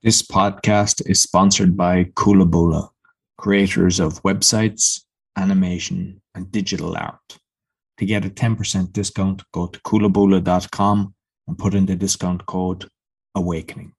This podcast is sponsored by Coolaboola, creators of websites, animation, and digital art. To get a 10% discount, go to coolaboola.com and put in the discount code AWAKENING.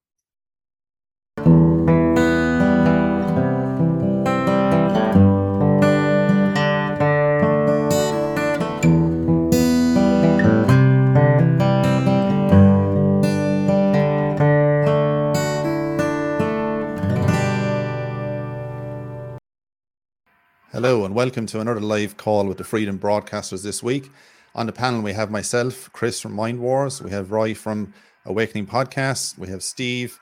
Hello, and welcome to another live call with the Freedom Broadcasters this week. On the panel, we have myself, Chris from Mind Wars, we have Roy from Awakening Podcasts, we have Steve,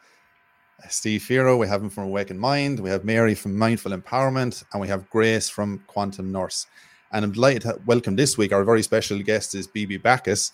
Steve Firo, we have him from Awakened Mind, we have Mary from Mindful Empowerment, and we have Grace from Quantum Nurse. And I'm delighted to welcome this week our very special guest is BB Backus.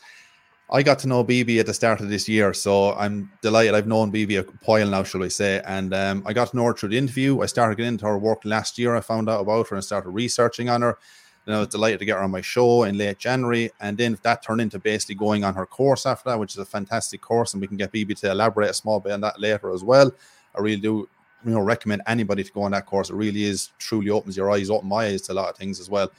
I got to know BB at the start of this year, so I'm delighted. I've known BB a while now, shall I say, and um, I got to know her through the interview. I started getting into her work last year. I found out about her and started researching on her. And I was delighted to get her on my show in late January, and then that turned into basically going on her course after that, which is a fantastic course, and we can get BB to elaborate a small bit on that later as well. I really do, you know, recommend anybody to go on that course. It really is truly opens your eyes, open my eyes to a lot of things as well.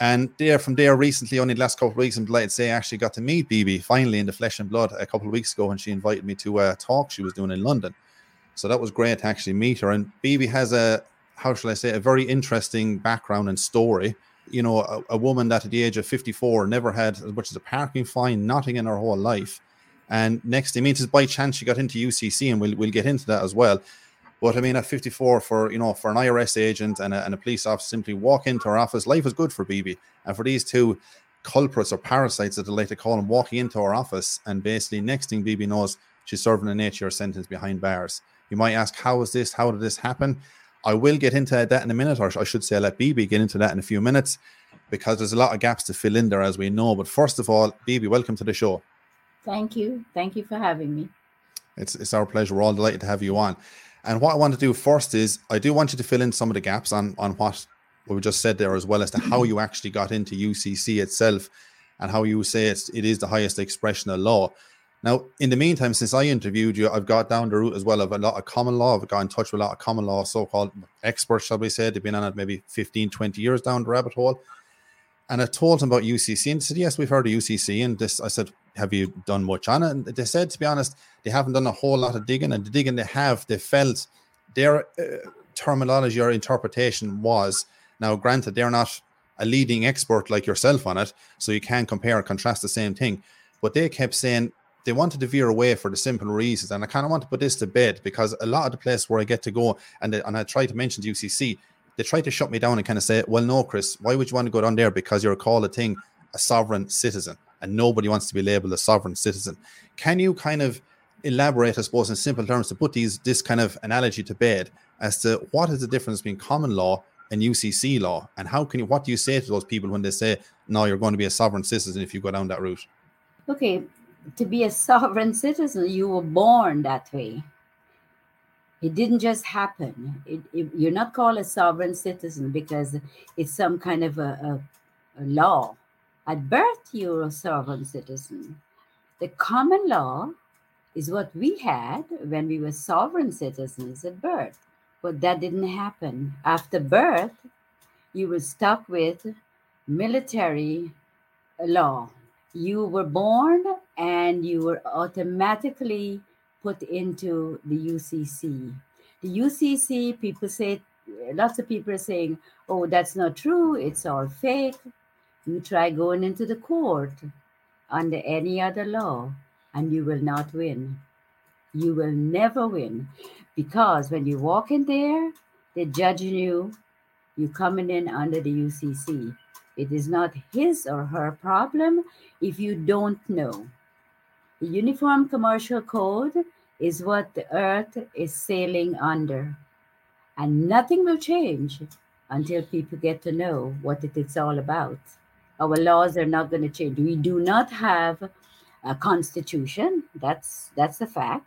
And there, from there, recently, only the last couple of weeks, I'm delighted to say I actually got to meet BB finally in the flesh and blood a couple of weeks ago when she invited me to a talk she was doing in London. So that was great to actually meet her. And BB has a, how shall I say, a very interesting background and story. You know, a, a woman that at the age of 54 never had as much as a parking fine, nothing in her whole life. And next thing means is by chance she got into UCC, and we'll, we'll get into that as well. But I mean, at 54, for you know, for an IRS agent and a, and a police officer simply walk into our office, life is good for BB. And for these two culprits or parasites, that they like to call them, walking into our office, and basically, next thing BB knows, she's serving an eight-year sentence behind bars. You might ask, how is this? How did this happen? I will get into that in a minute, or I should say, let BB get into that in a few minutes, because there's a lot of gaps to fill in there, as we know. But first of all, BB, welcome to the show. Thank you. Thank you for having me. It's it's our pleasure. We're all delighted to have you on. And what I want to do first is I do want you to fill in some of the gaps on on what, we just said there, as well as to how you actually got into UCC itself, and how you say it's it is the highest expression of law. Now, in the meantime, since I interviewed you, I've got down the route as well of a lot of common law. I've got in touch with a lot of common law, so-called experts, shall we say. They've been on it maybe 15, 20 years down the rabbit hole. And I told them about UCC and said, yes, we've heard of UCC. And this, I said, have you done much on it? And they said, to be honest, they haven't done a whole lot of digging. And the digging they have, they felt their uh, terminology or interpretation was now, granted, they're not a leading expert like yourself on it, so you can't compare and contrast the same thing. But they kept saying they wanted to veer away for the simple reasons. And I kind of want to put this to bed because a lot of the places where I get to go and, and I try to mention the UCC, they try to shut me down and kind of say, well, no, Chris, why would you want to go down there? Because you're called a thing, a sovereign citizen, and nobody wants to be labeled a sovereign citizen. Can you kind of elaborate, I suppose, in simple terms to put these this kind of analogy to bed as to what is the difference between common law and UCC law, and how can you what do you say to those people when they say, no, you're going to be a sovereign citizen if you go down that route? Okay, to be a sovereign citizen, you were born that way. It didn't just happen. It, it, you're not called a sovereign citizen because it's some kind of a, a, a law. At birth, you're a sovereign citizen. The common law is what we had when we were sovereign citizens at birth. But that didn't happen. After birth, you were stuck with military law. You were born and you were automatically put into the UCC. The UCC, people say, lots of people are saying, oh, that's not true, it's all fake. You try going into the court under any other law, and you will not win. You will never win because when you walk in there, they're judging you. You're coming in under the UCC. It is not his or her problem if you don't know. The Uniform Commercial Code is what the earth is sailing under. And nothing will change until people get to know what it is all about. Our laws are not going to change. We do not have a constitution. That's that's a fact.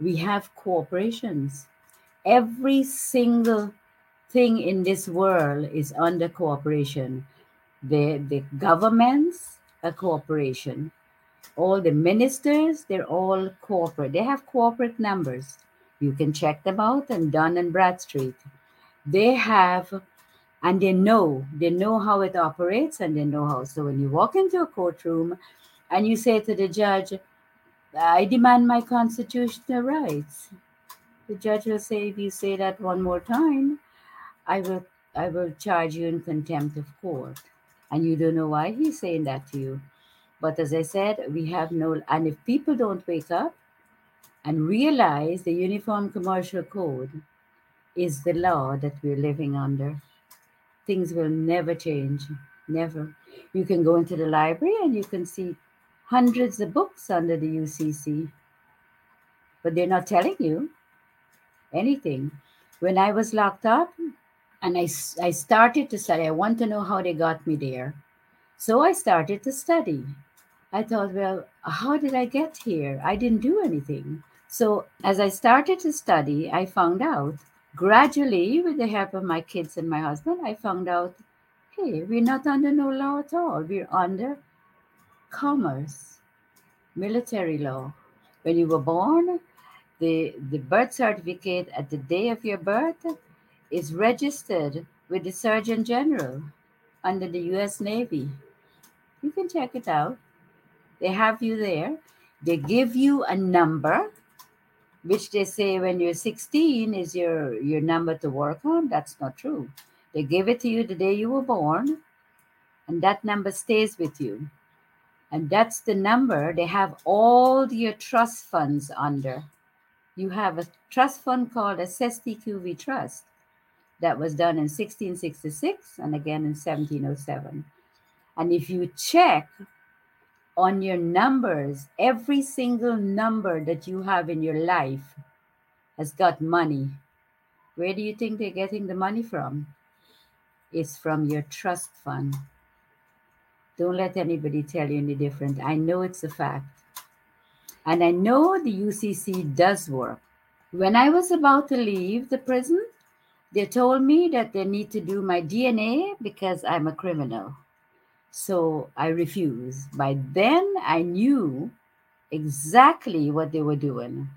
We have corporations. Every single thing in this world is under cooperation. The the governments, a corporation all the ministers, they're all corporate. They have corporate numbers. You can check them out and Dun and Bradstreet. They have and they know they know how it operates and they know how so when you walk into a courtroom and you say to the judge i demand my constitutional rights the judge will say if you say that one more time i will i will charge you in contempt of court and you don't know why he's saying that to you but as i said we have no and if people don't wake up and realize the uniform commercial code is the law that we're living under things will never change. Never. You can go into the library and you can see hundreds of books under the UCC, but they're not telling you anything. When I was locked up and I, I started to study, I want to know how they got me there. So I started to study. I thought, well, how did I get here? I didn't do anything. So as I started to study, I found out Gradually, with the help of my kids and my husband, I found out hey, we're not under no law at all. We're under commerce, military law. When you were born, the, the birth certificate at the day of your birth is registered with the Surgeon General under the US Navy. You can check it out. They have you there. They give you a number which they say when you're 16 is your your number to work on that's not true they give it to you the day you were born and that number stays with you and that's the number they have all your trust funds under you have a trust fund called a Cestui Que Vie trust that was done in 1666 and again in 1707 and if you check on your numbers. Every single number that you have in your life has got money. Where do you think they're getting the money from? It's from your trust fund. Don't let anybody tell you any different. I know it's a fact. And I know the UCC does work. When I was about to leave the prison, they told me that they need to do my DNA because I'm a criminal. So I refused. By then, I knew exactly what they were doing.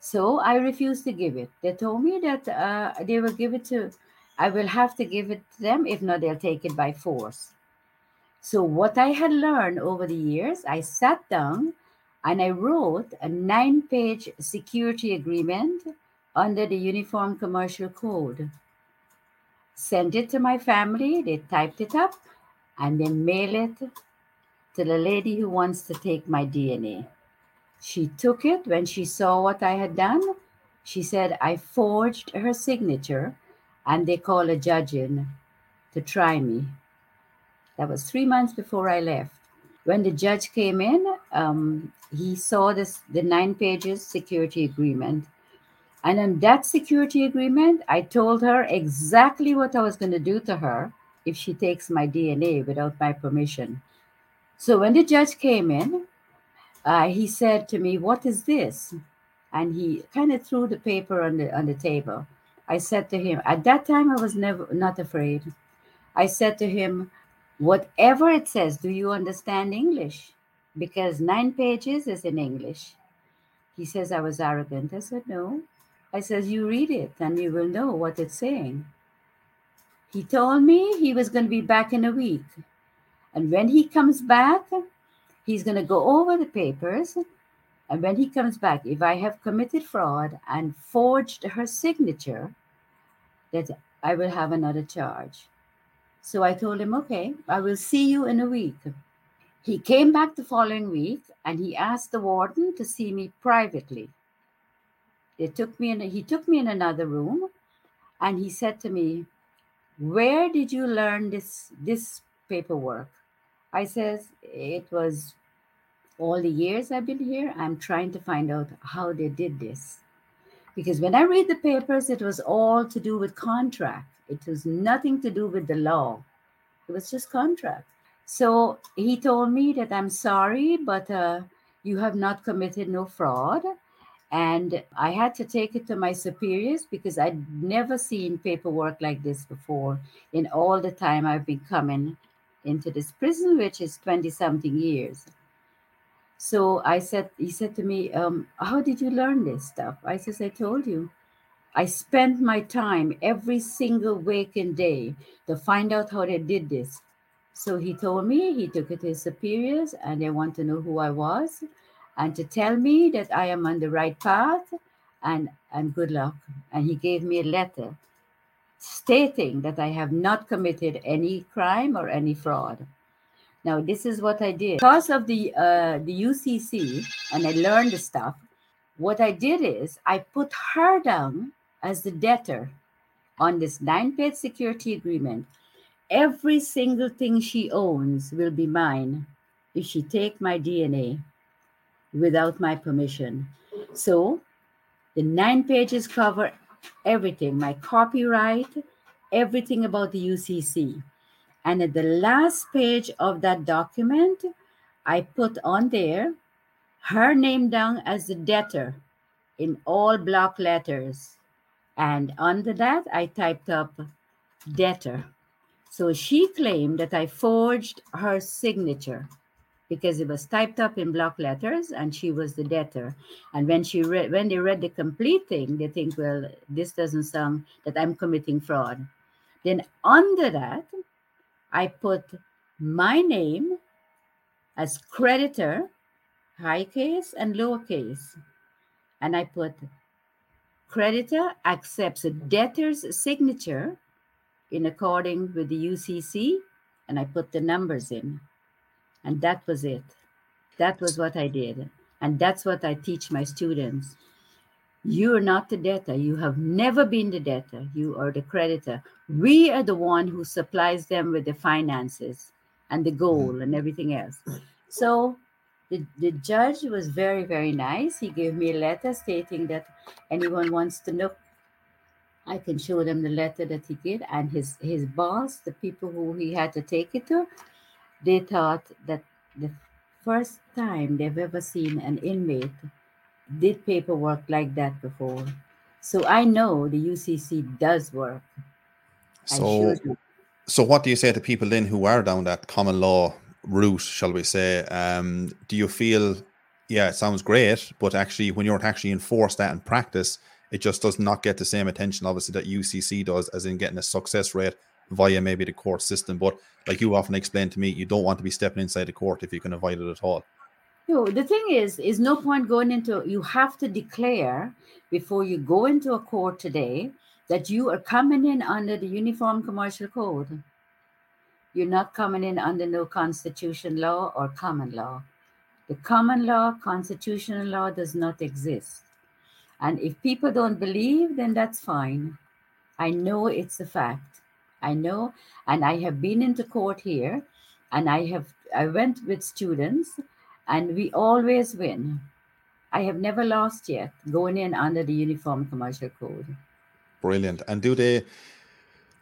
So I refused to give it. They told me that uh, they will give it to, I will have to give it to them. If not, they'll take it by force. So, what I had learned over the years, I sat down and I wrote a nine page security agreement under the Uniform Commercial Code. Sent it to my family, they typed it up, and they mail it to the lady who wants to take my DNA. She took it when she saw what I had done. She said I forged her signature and they called a judge in to try me. That was three months before I left. When the judge came in, um, he saw this the nine pages security agreement. And in that security agreement, I told her exactly what I was going to do to her if she takes my DNA without my permission. So when the judge came in, uh, he said to me, What is this? And he kind of threw the paper on the on the table. I said to him, at that time I was never not afraid. I said to him, Whatever it says, do you understand English? Because nine pages is in English. He says I was arrogant. I said, No. I says, You read it and you will know what it's saying. He told me he was going to be back in a week. And when he comes back, he's going to go over the papers. And when he comes back, if I have committed fraud and forged her signature, that I will have another charge. So I told him, okay, I will see you in a week. He came back the following week and he asked the warden to see me privately. They took me in, he took me in another room and he said to me, where did you learn this this paperwork i says it was all the years i've been here i'm trying to find out how they did this because when i read the papers it was all to do with contract it was nothing to do with the law it was just contract so he told me that i'm sorry but uh, you have not committed no fraud and I had to take it to my superiors because I'd never seen paperwork like this before in all the time I've been coming into this prison, which is 20 something years. So I said, he said to me, um, How did you learn this stuff? I says, I told you. I spent my time every single waking day to find out how they did this. So he told me he took it to his superiors and they want to know who I was and to tell me that I am on the right path and, and good luck. And he gave me a letter stating that I have not committed any crime or any fraud. Now, this is what I did. Because of the uh, the UCC, and I learned the stuff, what I did is I put her down as the debtor on this nine-page security agreement. Every single thing she owns will be mine if she take my DNA without my permission. So the nine pages cover everything, my copyright, everything about the UCC. And at the last page of that document, I put on there her name down as the debtor in all block letters. And under that, I typed up debtor. So she claimed that I forged her signature because it was typed up in block letters and she was the debtor. And when she read when they read the complete thing, they think, well, this doesn't sound that I'm committing fraud. Then under that, I put my name as creditor, high case and lowercase. And I put creditor accepts a debtor's signature in according with the UCC, and I put the numbers in. And that was it. That was what I did. And that's what I teach my students. You are not the debtor. You have never been the debtor. You are the creditor. We are the one who supplies them with the finances and the goal mm-hmm. and everything else. So the, the judge was very, very nice. He gave me a letter stating that anyone wants to know, I can show them the letter that he did. And his, his boss, the people who he had to take it to, they thought that the first time they've ever seen an inmate did paperwork like that before. So I know the UCC does work. So, so what do you say to people then who are down that common law route, shall we say? Um, do you feel, yeah, it sounds great, but actually, when you're actually enforce that in practice, it just does not get the same attention, obviously, that UCC does, as in getting a success rate via maybe the court system. But like you often explain to me, you don't want to be stepping inside the court if you can avoid it at all. No, the thing is, is no point going into. You have to declare before you go into a court today that you are coming in under the Uniform Commercial Code. You're not coming in under no constitution law or common law. The common law, constitutional law does not exist. And if people don't believe, then that's fine. I know it's a fact. I know, and I have been into court here, and I have I went with students and we always win. I have never lost yet going in under the Uniform Commercial Code. Brilliant. And do they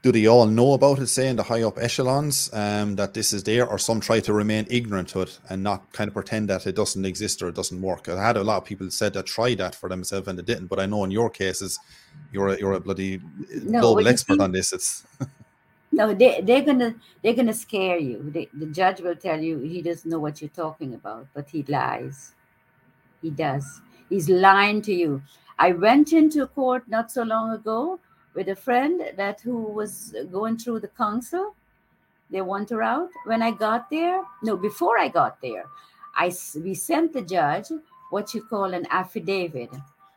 do they all know about it, say in the high up echelons, um, that this is there, or some try to remain ignorant to it and not kind of pretend that it doesn't exist or it doesn't work? I had a lot of people said that tried that for themselves and they didn't, but I know in your cases, you're a, you're a bloody no, global expert see, on this. It's no, they they're gonna they're gonna scare you. They, the judge will tell you he doesn't know what you're talking about, but he lies. He does. He's lying to you. I went into court not so long ago with a friend that who was going through the council. They want her out. When I got there, no, before I got there, I we sent the judge what you call an affidavit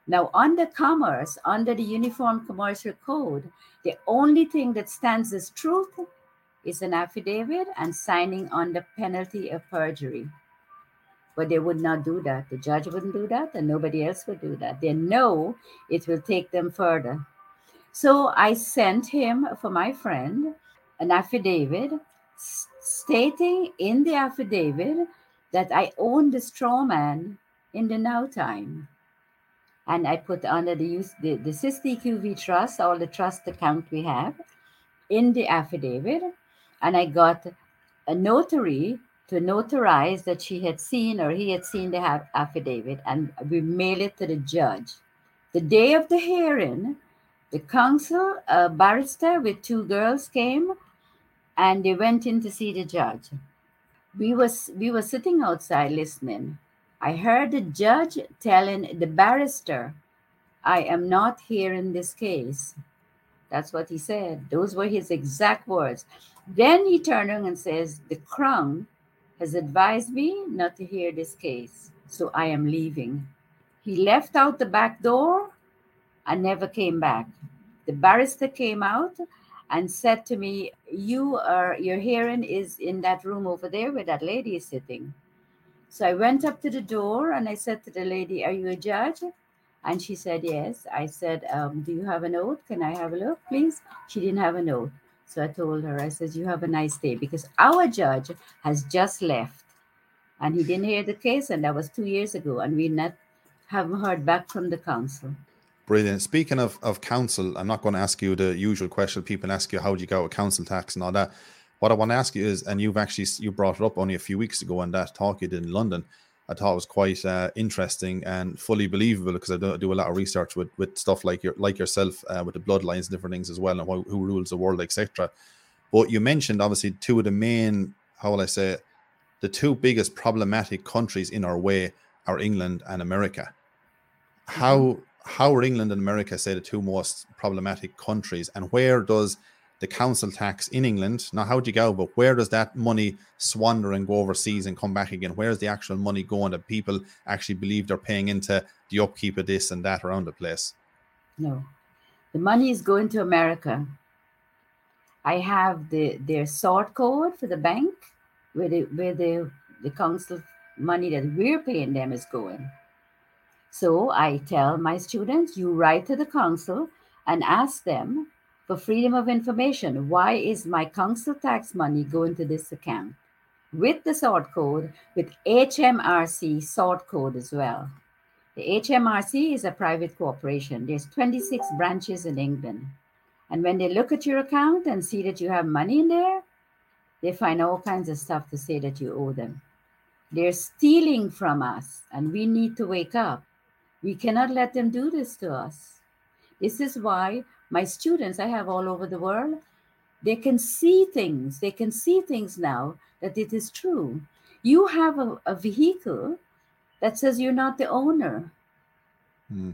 now, under commerce, under the Uniform Commercial Code, the only thing that stands as truth is an affidavit and signing under penalty of perjury. But they would not do that. The judge wouldn't do that, and nobody else would do that. They know it will take them further. So I sent him for my friend an affidavit stating in the affidavit that I own the straw man in the now time and I put under the use the, the Cestui Que Vie trust, all the trust account we have in the affidavit. And I got a notary to notarize that she had seen or he had seen the affidavit, and we mail it to the judge. The day of the hearing, the counsel, a barrister with two girls came and they went in to see the judge. We was we were sitting outside listening I heard the judge telling the barrister, I am not here in this case. That's what he said. Those were his exact words. Then he turned around and says, The crown has advised me not to hear this case, so I am leaving. He left out the back door and never came back. The barrister came out and said to me, You are your hearing is in that room over there where that lady is sitting. So I went up to the door and I said to the lady, Are you a judge? And she said, Yes. I said, um, Do you have a note? Can I have a look, please? She didn't have a note. So I told her, I said, You have a nice day because our judge has just left and he didn't hear the case. And that was two years ago. And we not haven't heard back from the council. Brilliant. Speaking of, of council, I'm not going to ask you the usual question people ask you, how do you go with council tax and all that? What I want to ask you is, and you've actually you brought it up only a few weeks ago in that talk you did in London. I thought it was quite uh, interesting and fully believable because I do, do, a lot of research with, with stuff like your like yourself uh, with the bloodlines and different things as well and who, who rules the world, etc. But you mentioned obviously two of the main, how will I say, it, the two biggest problematic countries in our way are England and America. How mm-hmm how are England and America, say, the two most problematic countries, and where does the council tax in England, now how do you go, but where does that money swander and go overseas and come back again? Where's the actual money going that people actually believe they're paying into the upkeep of this and that around the place? No, the money is going to America. I have the their sort code for the bank where the where the the council money that we're paying them is going. So I tell my students, you write to the council and ask them for freedom of information. Why is my council tax money going to this account? With the sort code, with HMRC sort code as well. The HMRC is a private corporation. There's 26 branches in England. And when they look at your account and see that you have money in there, they find all kinds of stuff to say that you owe them. They're stealing from us, and we need to wake up. We cannot let them do this to us. This is why my students I have all over the world, they can see things. They can see things now that it is true. You have a, a vehicle that says you're not the owner. Mm.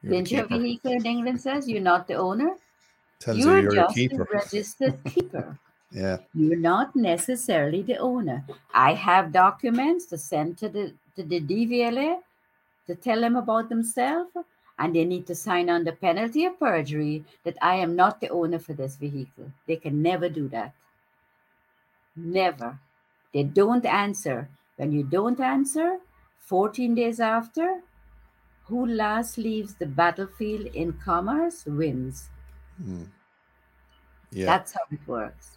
Didn't your vehicle in England says you're not the owner? Tells you're, you you're just a, a registered keeper. Yeah. You're not necessarily the owner. I have documents to send to the to the DVLA to tell them about themselves and they need to sign on the penalty of perjury that I am not the owner for this vehicle. They can never do that. Never. They don't answer. When you don't answer, 14 days after, who last leaves the battlefield in commerce wins. Mm. Yeah. That's how it works.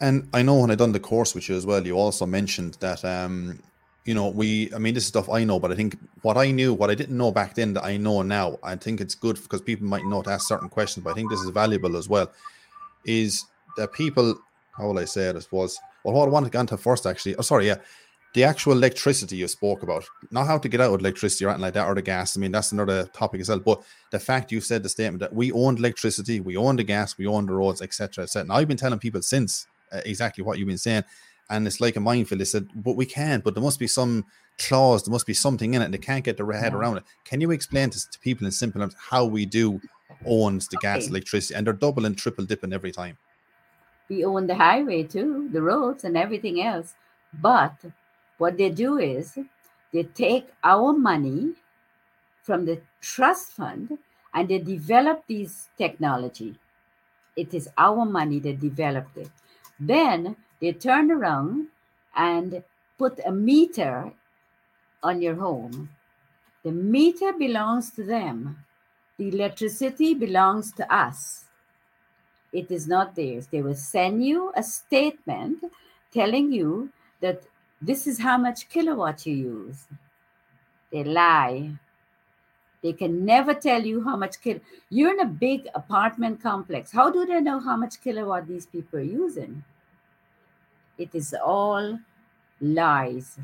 And I know when I done the course with you as well, you also mentioned that um, you know, we, I mean, this is stuff I know, but I think what I knew, what I didn't know back then that I know now, I think it's good because people might not ask certain questions, but I think this is valuable as well, is that people, how will I say it, suppose, well, what I want to get into first, actually, oh, sorry, yeah, the actual electricity you spoke about, not how to get out with electricity or anything like that, or the gas. I mean, that's another topic as well. But the fact you said the statement that we owned electricity, we owned the gas, we owned the roads, etc., etc. Now I've been telling people since uh, exactly what you've been saying, and it's like a minefield. They said, but we can't, but there must be some clause, there must be something in it, and they can't get their head around it. Can you explain to, to people in simple terms how we do own the gas, electricity, and they're double and triple dipping every time? We own the highway too, the roads and everything else. But what they do is they take our money from the trust fund and they develop these technology. It is our money that developed it. Then they turn around and put a meter on your home. The meter belongs to them. The electricity belongs to us. It is not theirs. They will send you a statement telling you that this is how much kilowatt you use. They lie. They can never tell you how much kil. You're in a big apartment complex. How do they know how much kilowatt these people are using? It is all lies.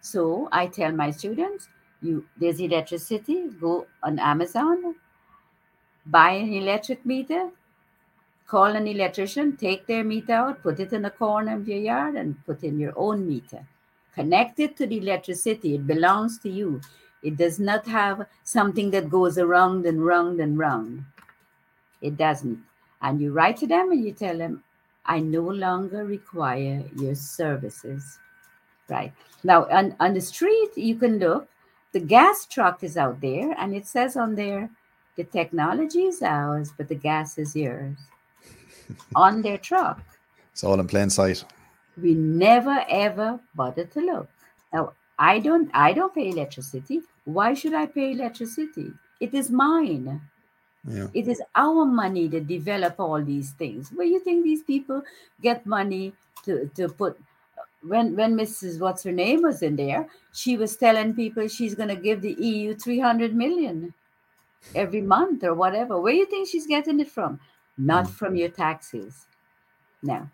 So I tell my students, you there's electricity, go on Amazon, buy an electric meter, call an electrician, take their meter out, put it in the corner of your yard, and put in your own meter. Connect it to the electricity. It belongs to you. It does not have something that goes around and round and round. It doesn't. And you write to them and you tell them, I no longer require your services. Right. Now, on, on the street, you can look. The gas truck is out there, and it says on there, the technology is ours, but the gas is yours. on their truck. It's all in plain sight. We never ever bother to look. Now, I don't I don't pay electricity. Why should I pay electricity? It is mine. Yeah. It is our money to develop all these things. Where you think these people get money to, to put when when Mrs. What's her name was in there, she was telling people she's gonna give the EU 300 million every month or whatever. Where you think she's getting it from? Not Mm. from your taxes. No.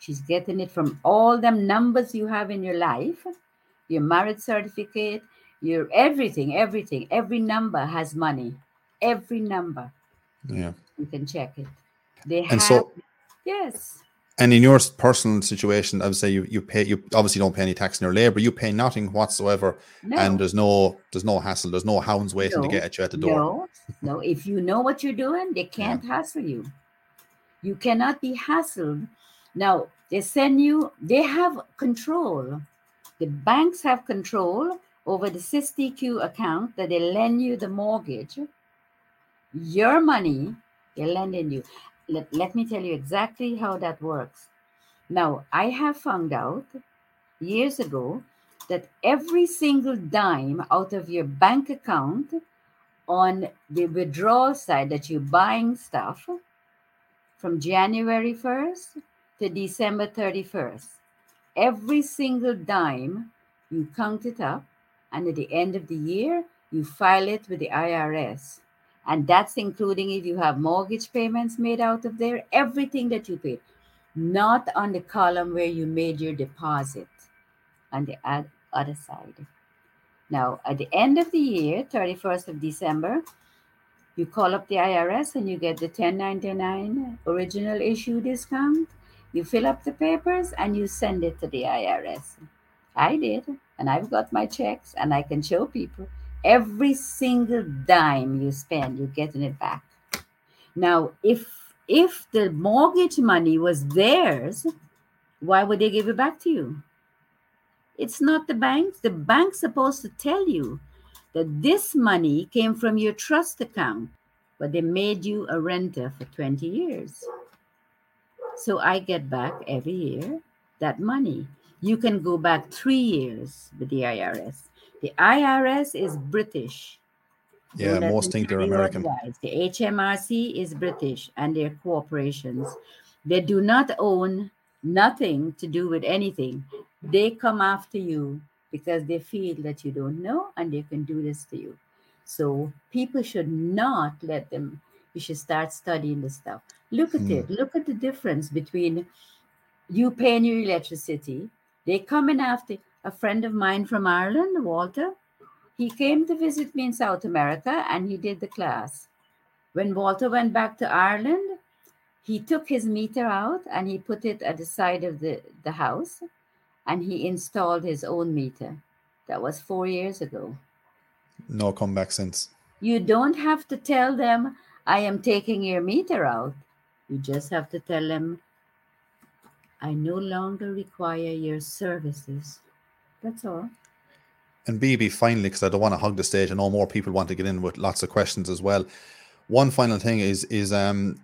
She's getting it from all them numbers you have in your life, your marriage certificate, your everything, everything. Every number has money. Every number. Yeah. You can check it. They have And so yes. And in your personal situation, I would say you, you pay you obviously don't pay any tax in your labor. You pay nothing whatsoever, No. and there's no there's no hassle. There's no hounds waiting to get at you at the door. No, no. If you know what you're doing, they can't hassle you. You cannot be hassled. Now they send you. They have control. The banks have control over the Cestui Que account that they lend you the mortgage. Your money they're lending you. Let, let me tell you exactly how that works. Now I have found out years ago that every single dime out of your bank account on the withdrawal side that you're buying stuff from January 1st to December 31st, every single dime you count it up, and at the end of the year, you file it with the IRS. And that's including if you have mortgage payments made out of there, everything that you paid, not on the column where you made your deposit on the ad- other side. Now, at the end of the year, 31st of December, you call up the IRS and you get the 1099 original issue discount. You fill up the papers and you send it to the IRS. I did, and I've got my checks, and I can show people every single dime you spend, you're getting it back. Now, if if the mortgage money was theirs, why would they give it back to you? It's not the bank. The bank's supposed to tell you that this money came from your trust account, but they made you a renter for 20 years. So I get back every year that money. You can go back three years with the IRS. The IRS is British. Yeah, Don't most think they're American. otherwise. The HMRC is British and they're corporations. They do not own nothing to do with anything. They come after you because they feel that you don't know and they can do this to you. So people should not let them, you should start studying the stuff. Look at Hmm. it. Look at the difference between you paying your electricity. They coming after a friend of mine from Ireland, Walter. He came to visit me in South America and he did the class. When Walter went back to Ireland, he took his meter out and he put it at the side of the, the house and he installed his own meter. That was four years ago. No comeback since. You don't have to tell them, I am taking your meter out. You just have to tell them, I no longer require your services. That's all. And BB, finally, because I don't want to hug the stage, I know more people want to get in with lots of questions as well. One final thing is is um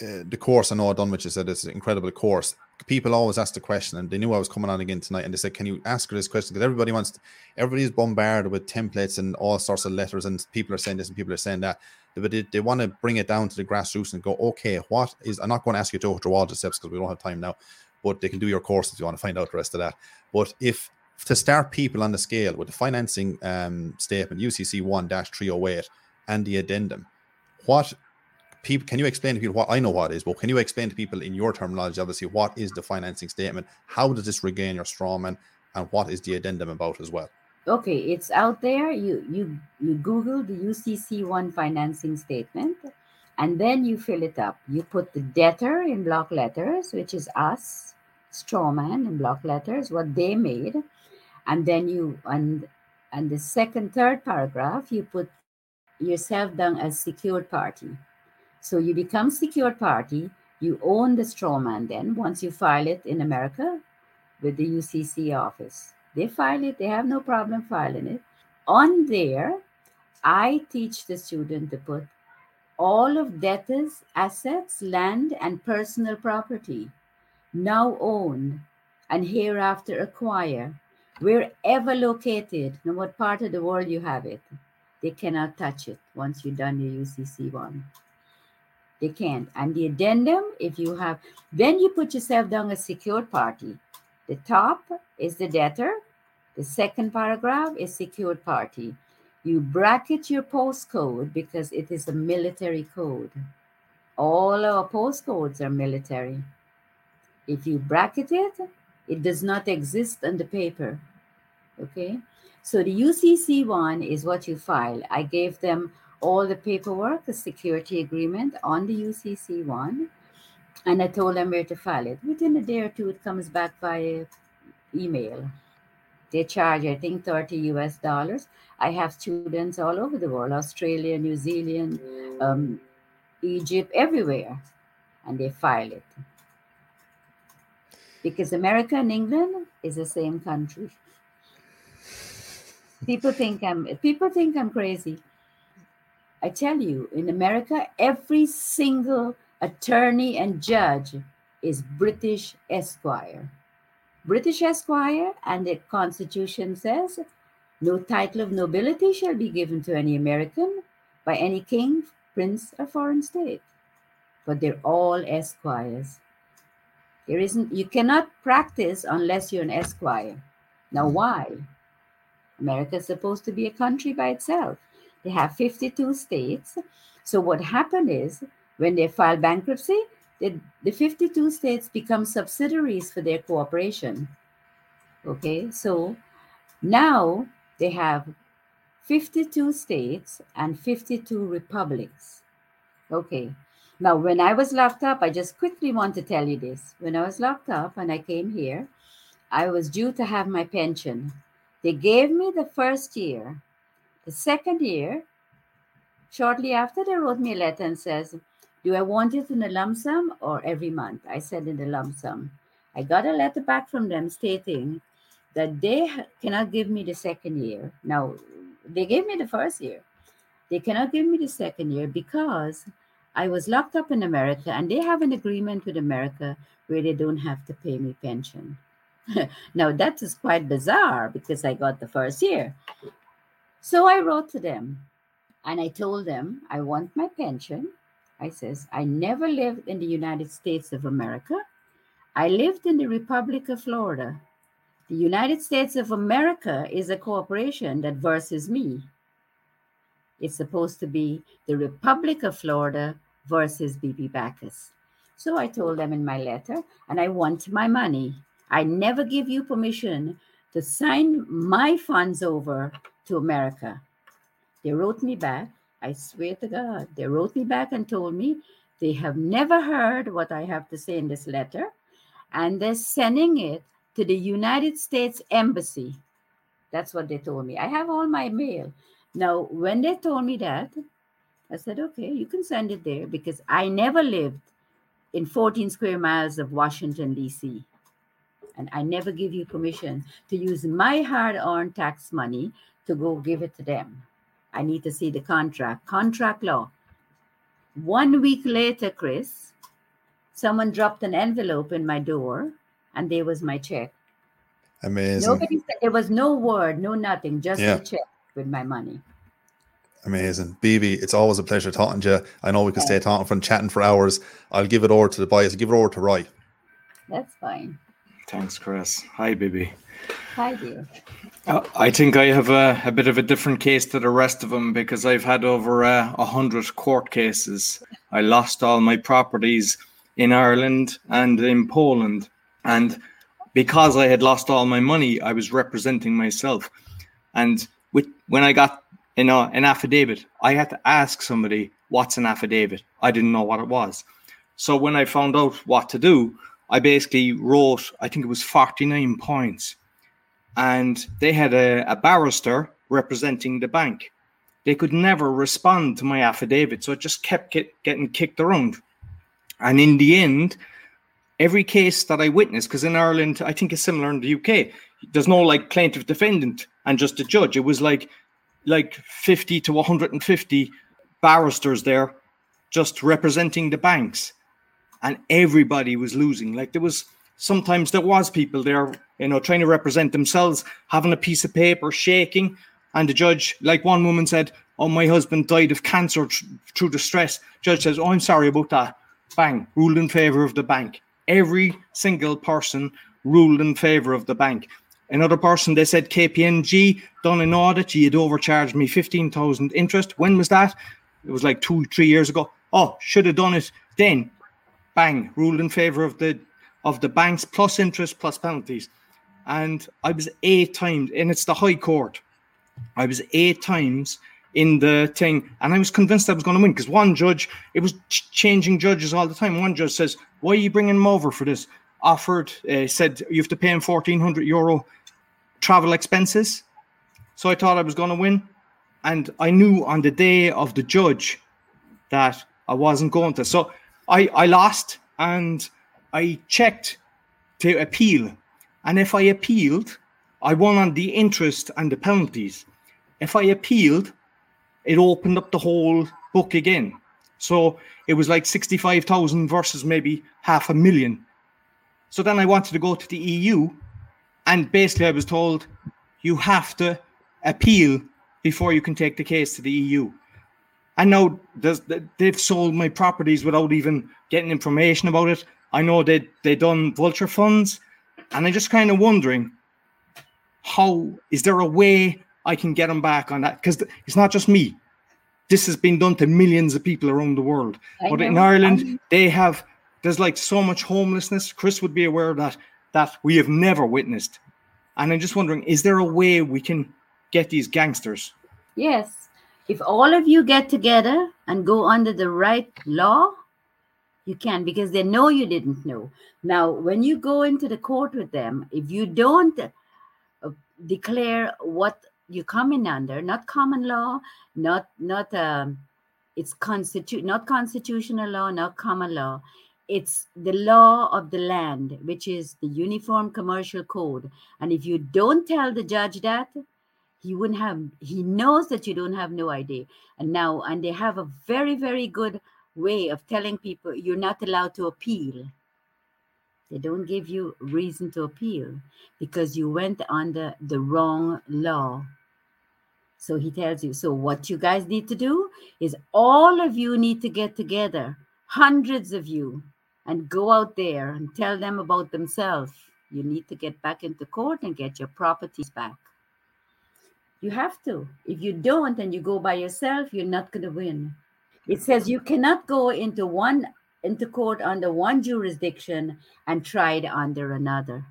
uh, the course. I know I done, which is that it's an incredible course. People always ask the question, and they knew I was coming on again tonight, and they said, "Can you ask her this question?" Because everybody wants, everybody's bombarded with templates and all sorts of letters, and people are saying this and people are saying that. But they, they want to bring it down to the grassroots and go, "Okay, what is?" I'm not going to ask you to go through all the steps because we don't have time now, but they can do your course if you want to find out the rest of that. But if to start people on the scale with the financing um, statement UCC one 308 and the addendum, what people can you explain to people what I know what is, but can you explain to people in your terminology, obviously, what is the financing statement? How does this regain your strawman, and what is the addendum about as well? Okay, it's out there. You you you Google the UCC one financing statement, and then you fill it up. You put the debtor in block letters, which is us, strawman in block letters, what they made, and then you and and the second third paragraph you put yourself down as secured party. So you become secured party you own the straw man then once you file it in america with the ucc office. They file it they have no problem filing it. On there i teach the student to put all of debtors assets land and personal property now owned and hereafter acquire wherever located, no what part of the world you have it, they cannot touch it once you've done your UCC one. They can't. And the addendum, if you have, then you put yourself down a secured party. The top is the debtor. The second paragraph is secured party. You bracket your postcode because it is a military code. All our postcodes are military. If you bracket it, it does not exist on the paper. Okay. So the UCC one is what you file. I gave them all the paperwork, the security agreement on the UCC one, and I told them where to file it. Within a day or two, it comes back via email. They charge, I think, 30 US dollars. I have students all over the world Australia, New Zealand, um, Egypt, everywhere, and they file it because America and England is the same country. People think I'm people think I'm crazy. I tell you, in America, every single attorney and judge is British Esquire. British Esquire, and the Constitution says no title of nobility shall be given to any American by any king, prince, or foreign state. But they're all esquires. There isn't, you cannot practice unless you're an esquire. Now, why? America is supposed to be a country by itself. They have 52 states. So, what happened is when they file bankruptcy, the, the 52 states become subsidiaries for their cooperation. Okay, so now they have 52 states and 52 republics. Okay, now, when I was locked up, I just quickly want to tell you this. When I was locked up and I came here, I was due to have my pension. They gave me the first year. The second year, shortly after, they wrote me a letter and says, "Do I want it in a lump sum or every month?" I said in the lump sum. I got a letter back from them stating that they cannot give me the second year. Now, they gave me the first year. They cannot give me the second year because I was locked up in America, and they have an agreement with America where they don't have to pay me pension. now, that is quite bizarre because I got the first year. So I wrote to them and I told them I want my pension. I says, I never lived in the United States of America. I lived in the Republic of Florida. The United States of America is a corporation that versus me. It's supposed to be the Republic of Florida versus BB Backus. So I told them in my letter, and I want my money. I never give you permission to sign my funds over to America. They wrote me back. I swear to God, they wrote me back and told me they have never heard what I have to say in this letter, and they're sending it to the United States Embassy. That's what they told me. I have all my mail. Now, when they told me that, I said, okay, you can send it there because I never lived in 14 square miles of Washington, D.C. And I never give you permission to use my hard earned tax money to go give it to them. I need to see the contract, contract law. One week later, Chris, someone dropped an envelope in my door and there was my check. Amazing. Nobody said, there was no word, no nothing, just yeah. a check with my money. Amazing. BB, it's always a pleasure talking to you. I know we can stay talking for chatting for hours. I'll give it over to the boys. Give it over to Roy. That's fine. Thanks, Chris. Hi, BB. Hi, dear. Uh, I think I have a, a, bit of a different case to the rest of them because I've had over uh, a uh, hundred court cases. I lost all my properties in Ireland and in Poland, and because I had lost all my money, I was representing myself. And with when I got you know an affidavit, I had to ask somebody what's an affidavit. I didn't know what it was. So when I found out what to do, I basically wrote, I think it was 49 points and they had a, a barrister representing the bank. They could never respond to my affidavit, so it just kept get, getting kicked around. And in the end, every case that I witnessed, because in Ireland, I think it's similar in the UK, there's no like plaintiff defendant and just a judge. It was like like 50 to 150 barristers there just representing the banks and everybody was losing like there was sometimes there was people there you know trying to represent themselves having a piece of paper shaking and the judge like one woman said oh my husband died of cancer through the stress judge says oh i'm sorry about that bang ruled in favor of the bank every single person ruled in favor of the bank Another person, they said KPMG done an audit. You had overcharged me 15,000 interest. When was that? It was like two, three years ago. Oh, should have done it then. Bang, ruled in favor of the of the banks plus interest plus penalties. And I was eight times, and it's the High Court. I was eight times in the thing, and I was convinced I was going to win because one judge, it was ch- changing judges all the time. One judge says, "Why are you bringing him over for this?" Offered, uh, said you have to pay him fourteen hundred euro travel expenses. So I thought I was going to win. And I knew on the day of the judge that I wasn't going to. So I, I lost and I checked to appeal. And if I appealed, I won on the interest and the penalties. If I appealed, it opened up the whole book again. So it was like 65,000 versus maybe half a million. So then I wanted to go to the EU and basically, I was told you have to appeal before you can take the case to the EU. And now they've sold my properties without even getting information about it. I know they they done vulture funds, and I'm just kind of wondering how is there a way I can get them back on that? Because it's not just me. This has been done to millions of people around the world. I but know. in Ireland, um, they have there's like so much homelessness. Chris would be aware of that that we have never witnessed. And I'm just wondering, is there a way we can get these gangsters? Yes. If all of you get together and go under the right law, you can because they know you didn't know. Now, when you go into the court with them, if you don't uh, declare what you're coming under, not common law, not not um, it's constitu- not constitutional law, not common law it's the law of the land, which is the Uniform Commercial Code. And if you don't tell the judge that, he wouldn't have, he knows that you don't have no idea. And now, and they have a very, very good way of telling people you're not allowed to appeal. They don't give you reason to appeal because you went under the wrong law. So he tells you, so what you guys need to do is all of you need to get together, hundreds of you, and go out there and tell them about themselves. You need to get back into court and get your properties back. You have to. If you don't and you go by yourself, you're not going to win. It says you cannot go into one into court under one jurisdiction and it under another.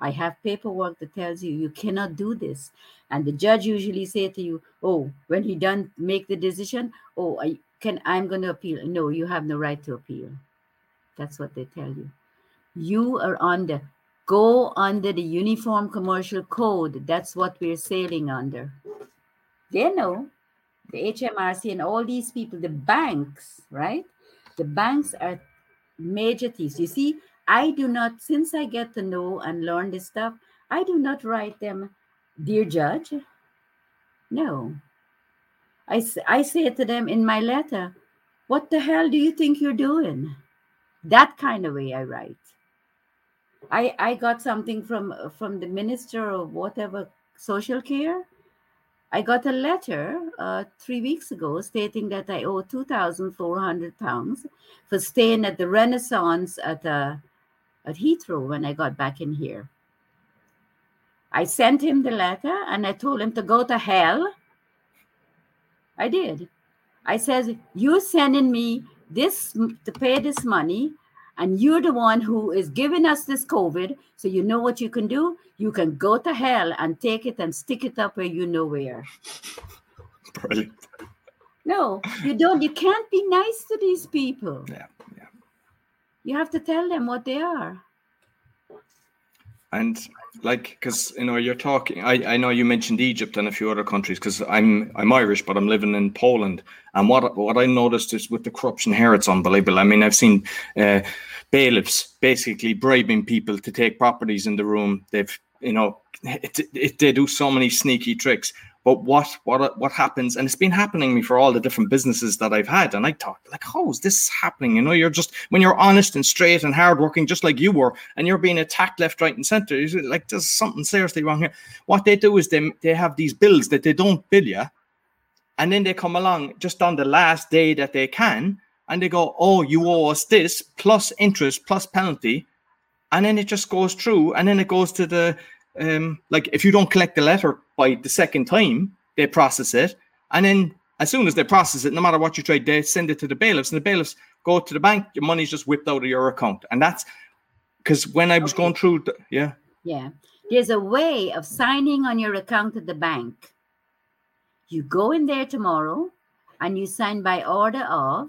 I have paperwork that tells you you cannot do this. And the judge usually say to you, "Oh, when he done make the decision, oh, I can I'm going to appeal." No, you have no right to appeal. That's what they tell you. You are under, go under the Uniform Commercial Code. That's what we're sailing under. They know the HMRC and all these people, the banks, right? The banks are major thieves. You see, I do not, since I get to know and learn this stuff, I do not write them, Dear Judge. No. I, I say to them in my letter, What the hell do you think you're doing? that kind of way i write i i got something from from the minister of whatever social care. I got a letter uh, three weeks ago stating that i owe 2400 pounds for staying at the renaissance at uh, at heathrow when i got back in here. I sent him the letter and i told him to go to hell. I did. I said you sending me this to pay this money and you're the one who is giving us this covid so you know what you can do? You can go to hell and take it and stick it up where you know where. Brilliant. No you don't. You can't be nice to these people. Yeah yeah. You have to tell them what they are And like, because you know, you're talking. I, I know you mentioned Egypt and a few other countries. Because I'm I'm Irish, but I'm living in Poland. And what what I noticed is with the corruption here, it's unbelievable. I mean, I've seen uh, bailiffs basically bribing people to take properties in the room. They've you know, it, it, they do so many sneaky tricks. But what what what happens? And it's been happening me for all the different businesses that I've had. And I thought, like, how is this happening? You know, you're just when you're honest and straight and hardworking, just like you were, and you're being attacked left, right, and center. Like, there's something seriously wrong here. What they do is they they have these bills that they don't bill you, and then they come along just on the last day that they can, and they go, "Oh, you owe us this plus interest plus penalty," and then it just goes through, and then it goes to the um, like if you don't collect the letter by the second time, they process it, and then as soon as they process it, no matter what you trade, they send it to the bailiffs, and the bailiffs go to the bank. Your money's just whipped out of your account, and that's because when I was okay. going through, the, yeah, yeah, there's a way of signing on your account at the bank. You go in there tomorrow, and you sign by order of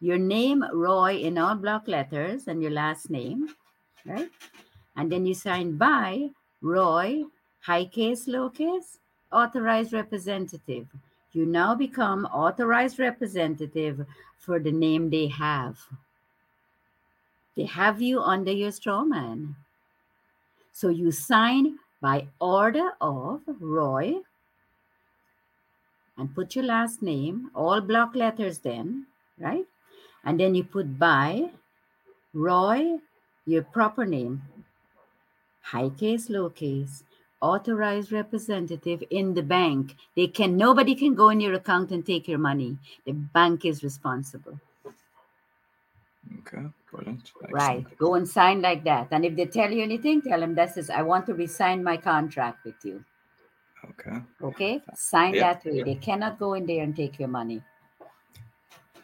your name, Roy, in all block letters, and your last name, right? And then you sign by Roy, high case, low case, authorized representative. You now become authorized representative for the name they have. They have you under your straw man. So you sign by order of Roy and put your last name, all block letters then, right? And then you put by Roy, your proper name, high case, low case, authorized representative in the bank. They can nobody can go in your account and take your money. The bank is responsible. Okay, brilliant. Excellent. Right. Go and sign like that. And if they tell you anything, tell them this is I want to resign my contract with you. Okay. Okay. Sign yeah, that way. Yeah. They cannot go in there and take your money.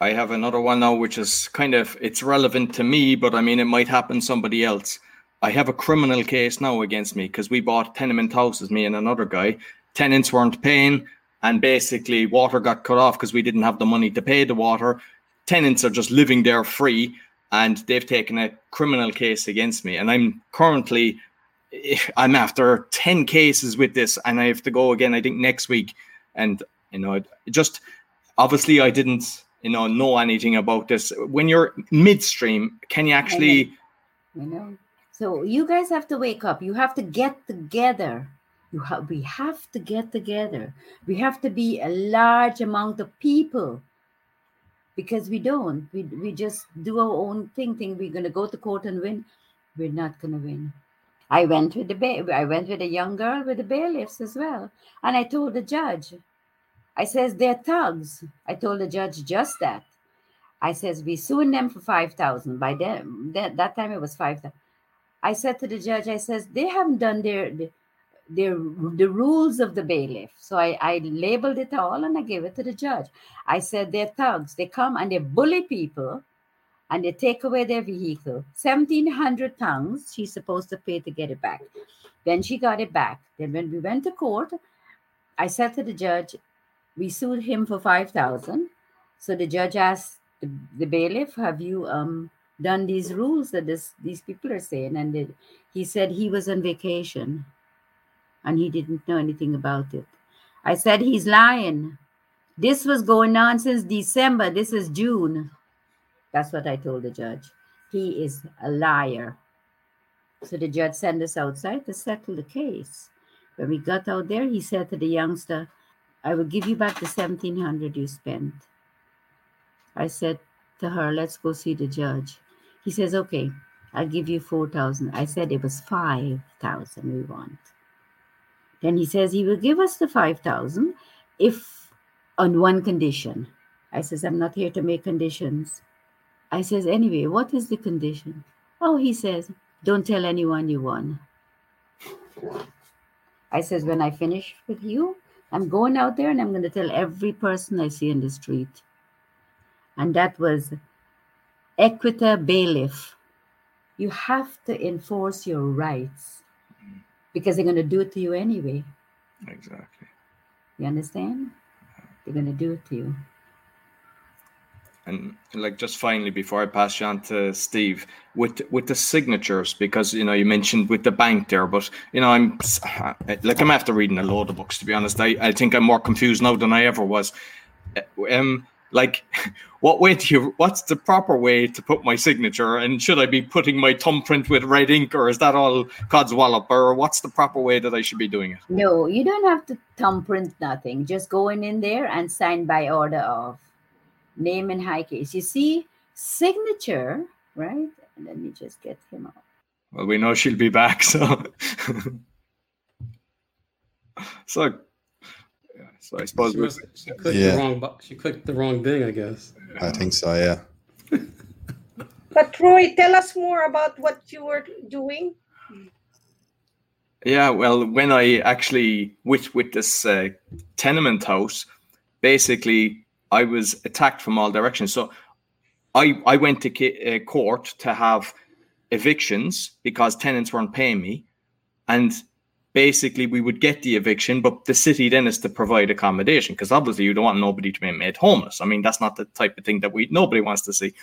I have another one now, which is kind of it's relevant to me, but I mean it might happen somebody else. I have a criminal case now against me because we bought tenement houses, me and another guy. Tenants weren't paying, and basically water got cut off because we didn't have the money to pay the water. Tenants are just living there free, and they've taken a criminal case against me. And I'm currently, I'm after ten cases with this, and I have to go again. I think next week, and you know, just obviously I didn't, you know, know anything about this. When you're midstream, can you actually? You know so you guys have to wake up. You have to get together. You have we have to get together. We have to be a large amount of people because we don't. We we just do our own thing. Think we're gonna go to court and win. We're not gonna win. I went with the ba- I went with a young girl with the bailiffs as well, and I told the judge, I says they're thugs. I told the judge just that. I says we suing them for five thousand. By then, that, that time it was five thousand. I said to the judge, I says, they haven't done their, their the rules of the bailiff. So I, I labeled it all and I gave it to the judge. I said they're thugs. They come and they bully people and they take away their vehicle. 1700 pounds she's supposed to pay to get it back. Then she got it back. Then when we went to court, I said to the judge, we sued him for 5000 So the judge asked the, the bailiff, have you um done these rules that this these people are saying and it, he said he was on vacation and he didn't know anything about it. I said he's lying. This was going on since december. This is june. That's what i told the judge. He is a liar. So the judge sent us outside to settle the case. When we got out there he said to the youngster i will give you back the 1700 you spent. I said to her let's go see the judge he says, okay, I'll give you 4,000. I said it was 5,000 we want. Then he says he will give us the 5,000 if on one condition. I says, I'm not here to make conditions. I says, anyway, what is the condition? Oh, he says, don't tell anyone you won. I says, when I finish with you, I'm going out there and I'm going to tell every person I see in the street. And that was Equita bailiff. You have to enforce your rights because they're going to do it to you anyway. Exactly. You understand? They're going to do it to you. and like just finally before I pass you on to Steve with with the signatures because you know you mentioned with the bank there, but you know I'm like I'm after reading a load of books to be honest. I, I think I'm more confused now than I ever was. Um, like what way do you what's the proper way to put my signature? And should i be putting my thumbprint with red ink or is that all codswallop or what's the proper way that i should be doing it? No you don't have to thumbprint nothing. Just going in in there and sign by order of name and high case. You see signature right? And let me just get him out well we know she'll be back so. So I suppose she, must, she clicked Yeah. the wrong. bu- She clicked the wrong thing, I guess. I think so. Yeah. But Roy, tell us more about what you were doing. Yeah, well, when I actually with with this uh, tenement house, basically I was attacked from all directions. So I I went to ca- uh, court to have evictions because tenants weren't paying me, and basically we would get the eviction, but the city then is to provide accommodation because obviously you don't want nobody to be made homeless. I mean that's not the type of thing that we nobody wants to see.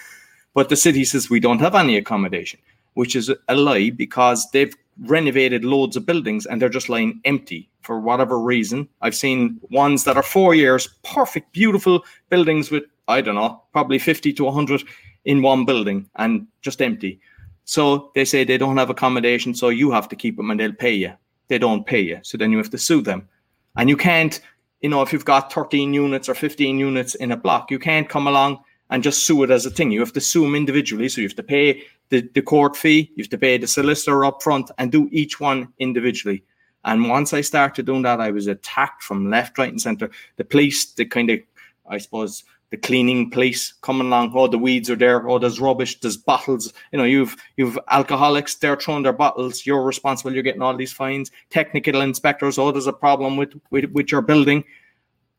But the city says we don't have any accommodation, which is a lie because they've renovated loads of buildings and they're just lying empty for whatever reason. I've seen ones that are four years, perfect, beautiful buildings with, I don't know, probably 50 to 100 in one building and just empty. So they say they don't have accommodation, so you have to keep them and they'll pay you. They don't pay you. So then you have to sue them. And you can't, you know, if you've got 13 units or 15 units in a block, you can't come along and just sue it as a thing. You have to sue them individually. So you have to pay the, the court fee, you have to pay the solicitor up front and do each one individually. And once I started doing that, I was attacked from left, right, and center. The police, the kind of, I suppose, the cleaning police coming along. Oh, the weeds are there. Oh, there's rubbish. There's bottles. You know, you've you've alcoholics. They're throwing their bottles. You're responsible. You're getting all these fines. Technical inspectors. Oh, there's a problem with with, with your building.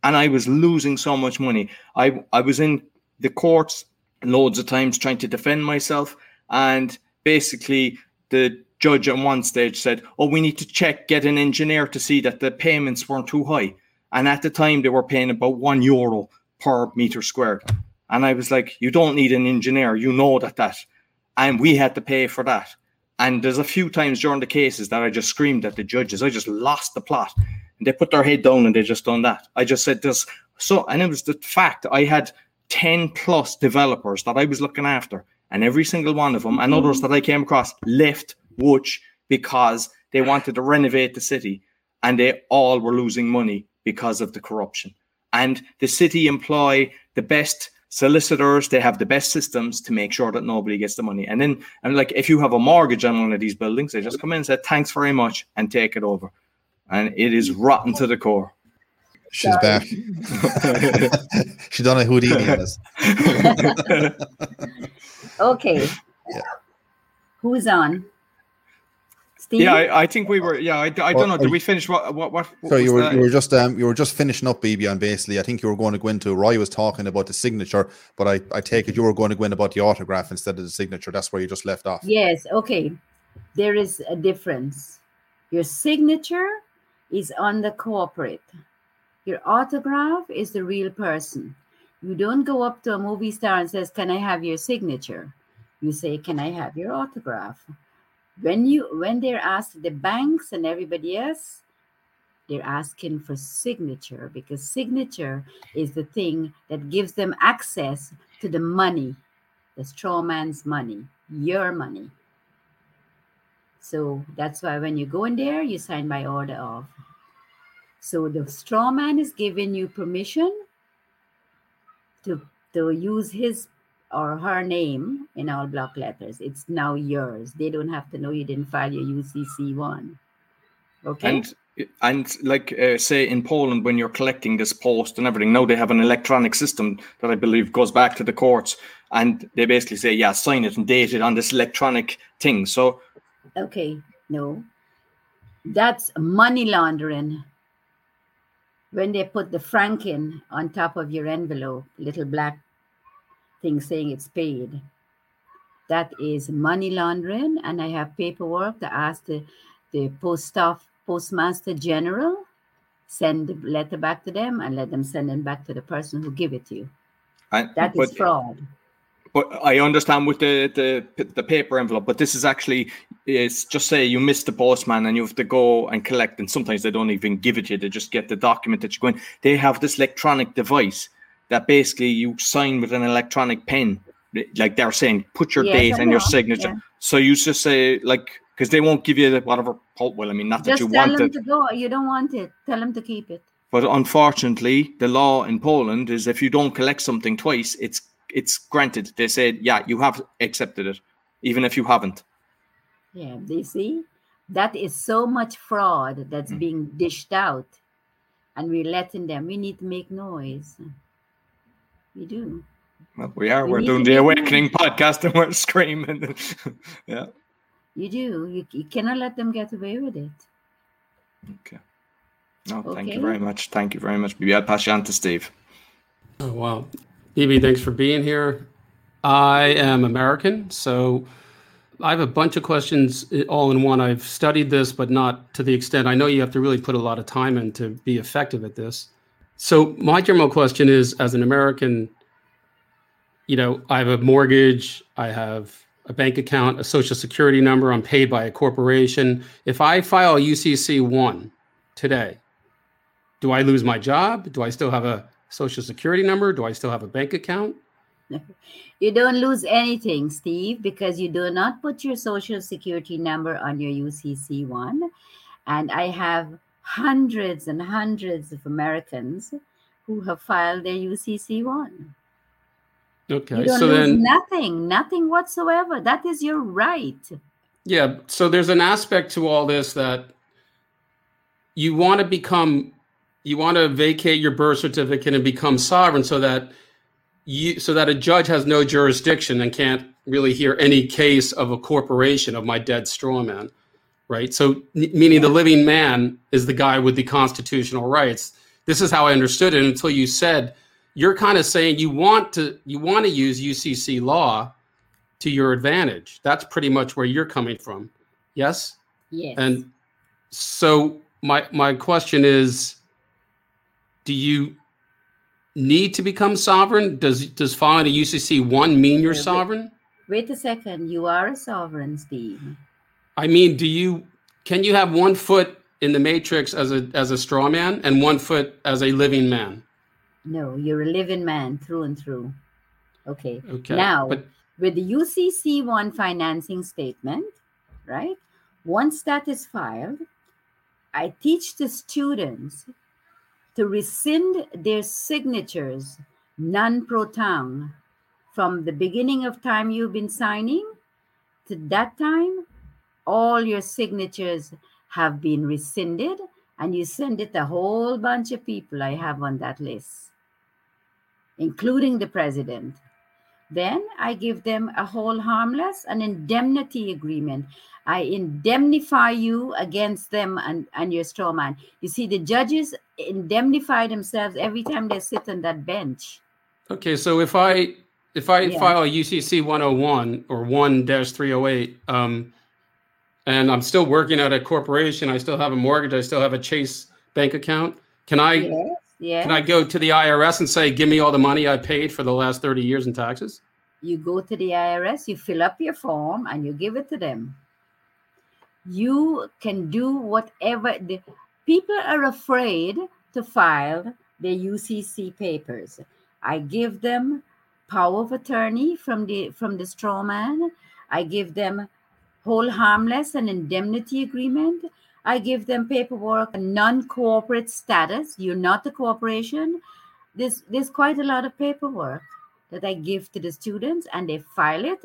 And I was losing so much money. I I was in the courts loads of times trying to defend myself, and basically the judge at one stage said, "Oh, we need to check, get an engineer to see that the payments weren't too high." And at the time, they were paying about one euro per meter squared. And I was like, "You don't need an engineer. You know that that." And we had to pay for that. And there's a few times during the cases that I just screamed at the judges. I just lost the plot. And they put their head down and they just done that. I just said this. So, and it was the fact I had 10 plus developers that I was looking after. And every single one of them and others that I came across left Łódź because they wanted to renovate the city and they all were losing money because of the corruption. And the city employ the best solicitors, they have the best systems to make sure that nobody gets the money. And then, and like, if you have a mortgage on one of these buildings, they just come in and say, thanks very much and take it over. And it is rotten to the core. She's back. she done a Houdini on us. Okay. Yeah. Who's on? Steve? Yeah, I, I think we were. Yeah, I, I don't Well, know. Did we finish what? What? What? what So you were the- you were just um you were just finishing up BB on basically. I think you were going to go into Roy was talking about the signature, but I, I take it you were going to go in about the autograph instead of the signature. That's where you just left off. Yes, okay. There is a difference. Your signature is on the corporate. Your autograph is the real person. You don't go up to a movie star and says, "Can I have your signature?" You say, "Can I have your autograph?" When you when they're asked the banks and everybody else, they're asking for signature because signature is the thing that gives them access to the money, the straw man's money, your money. So that's why when you go in there, you sign by order of. So the straw man is giving you permission to to use his or her name in all block letters. It's now yours. They don't have to know you didn't file your UCC one. Okay. and and like uh, say in Poland when you're collecting this post and everything, now they have an electronic system that I believe goes back to the courts, and they basically say, yeah, sign it and date it on this electronic thing. So Okay, no. That's money laundering. When they put the franking on top of your envelope, little black thing saying it's paid. That is money laundering, and I have paperwork to ask the, the post off postmaster general send the letter back to them and let them send it back to the person who give it to you. And, That is but, fraud. but I understand with the, the the paper envelope, but this is actually it's just say you miss the postman and you have to go and collect, and sometimes they don't even give it to you; they just get the document that you're going. They have this electronic device that basically you sign with an electronic pen, like they're saying, put your Yes, date and your signature. yeah. So you just say like because they won't give you the whatever. po- Well, I mean, not that Just you tell want them it, to go. You don't want it. Tell them to keep it. but unfortunately, the law in Poland is if you don't collect something twice, it's it's granted. They said, yeah, you have accepted it, even if you haven't. Yeah, they see that is so much fraud that's Mm. being dished out, and we're letting them. We need to make noise. We do. Well, we are. We We're doing the make Awakening podcast and we're screaming. yeah. You do. You, you cannot let them get away with it. Okay. No, thank you very much. Thank you very much. Maybe I'll pass you on to Steve. Oh, wow. BB, thanks for being here. I am American, so I have a bunch of questions all in one. I've studied this, but not to the extent. I know you have to really put a lot of time in to be effective at this. So, my general question is as an American, you know, I have a mortgage, I have a bank account, a social security number, I'm paid by a corporation. If I file UCC 1 today, do I lose my job? Do I still have a social security number? Do I still have a bank account? You don't lose anything, Steve, because you do not put your social security number on your UCC one. And I have hundreds and hundreds of Americans who have filed their UCC one. Okay. You don't So lose then, nothing, nothing whatsoever. That is your right. yeah. So there's an aspect to all this that you want to become, you want to vacate your birth certificate and become sovereign so that you, so that a judge has no jurisdiction and can't really hear any case of a corporation of my dead straw man. Right. So, n- meaning the living man is the guy with the constitutional rights. This is how I understood it until you said you're kind of saying you want to you want to use UCC law to your advantage. That's pretty much where you're coming from. Yes? Yes. And so my my question is do you need to become sovereign? Does does filing a UCC 1 mean you're sovereign? Wait a second. You are a sovereign, Steve. I mean, do you can you have one foot in the matrix as a as a straw man and one foot as a living man? No, you're a living man through and through. Okay. Okay. Now, but with the UCC one financing statement, right? Once that is filed, I teach the students to rescind their signatures nunc pro tunc from the beginning of time you've been signing to that time. All your signatures have been rescinded, and you send it a whole bunch of people I have on that list, including the president. Then I give them a hold harmless an indemnity agreement. I indemnify you against them and, and your straw man. You see, the judges indemnify themselves every time they sit on that bench. Okay, so if I if I Yeah. file a UCC 101 or 1-308, um, and I'm still working at a corporation, I still have a mortgage, I still have a Chase bank account. Can I Yes, yes. can I go to the IRS and say, give me all the money I paid for the last 30 years in taxes? you go to the IRS, you fill up your form, and you give it to them. You can do whatever. The, people are afraid to file their UCC papers. I give them power of attorney from the from the straw man. I give them hold harmless and indemnity agreement. I give them paperwork, non-corporate status. You're not a corporation. There's there's quite a lot of paperwork that I give to the students and they file it.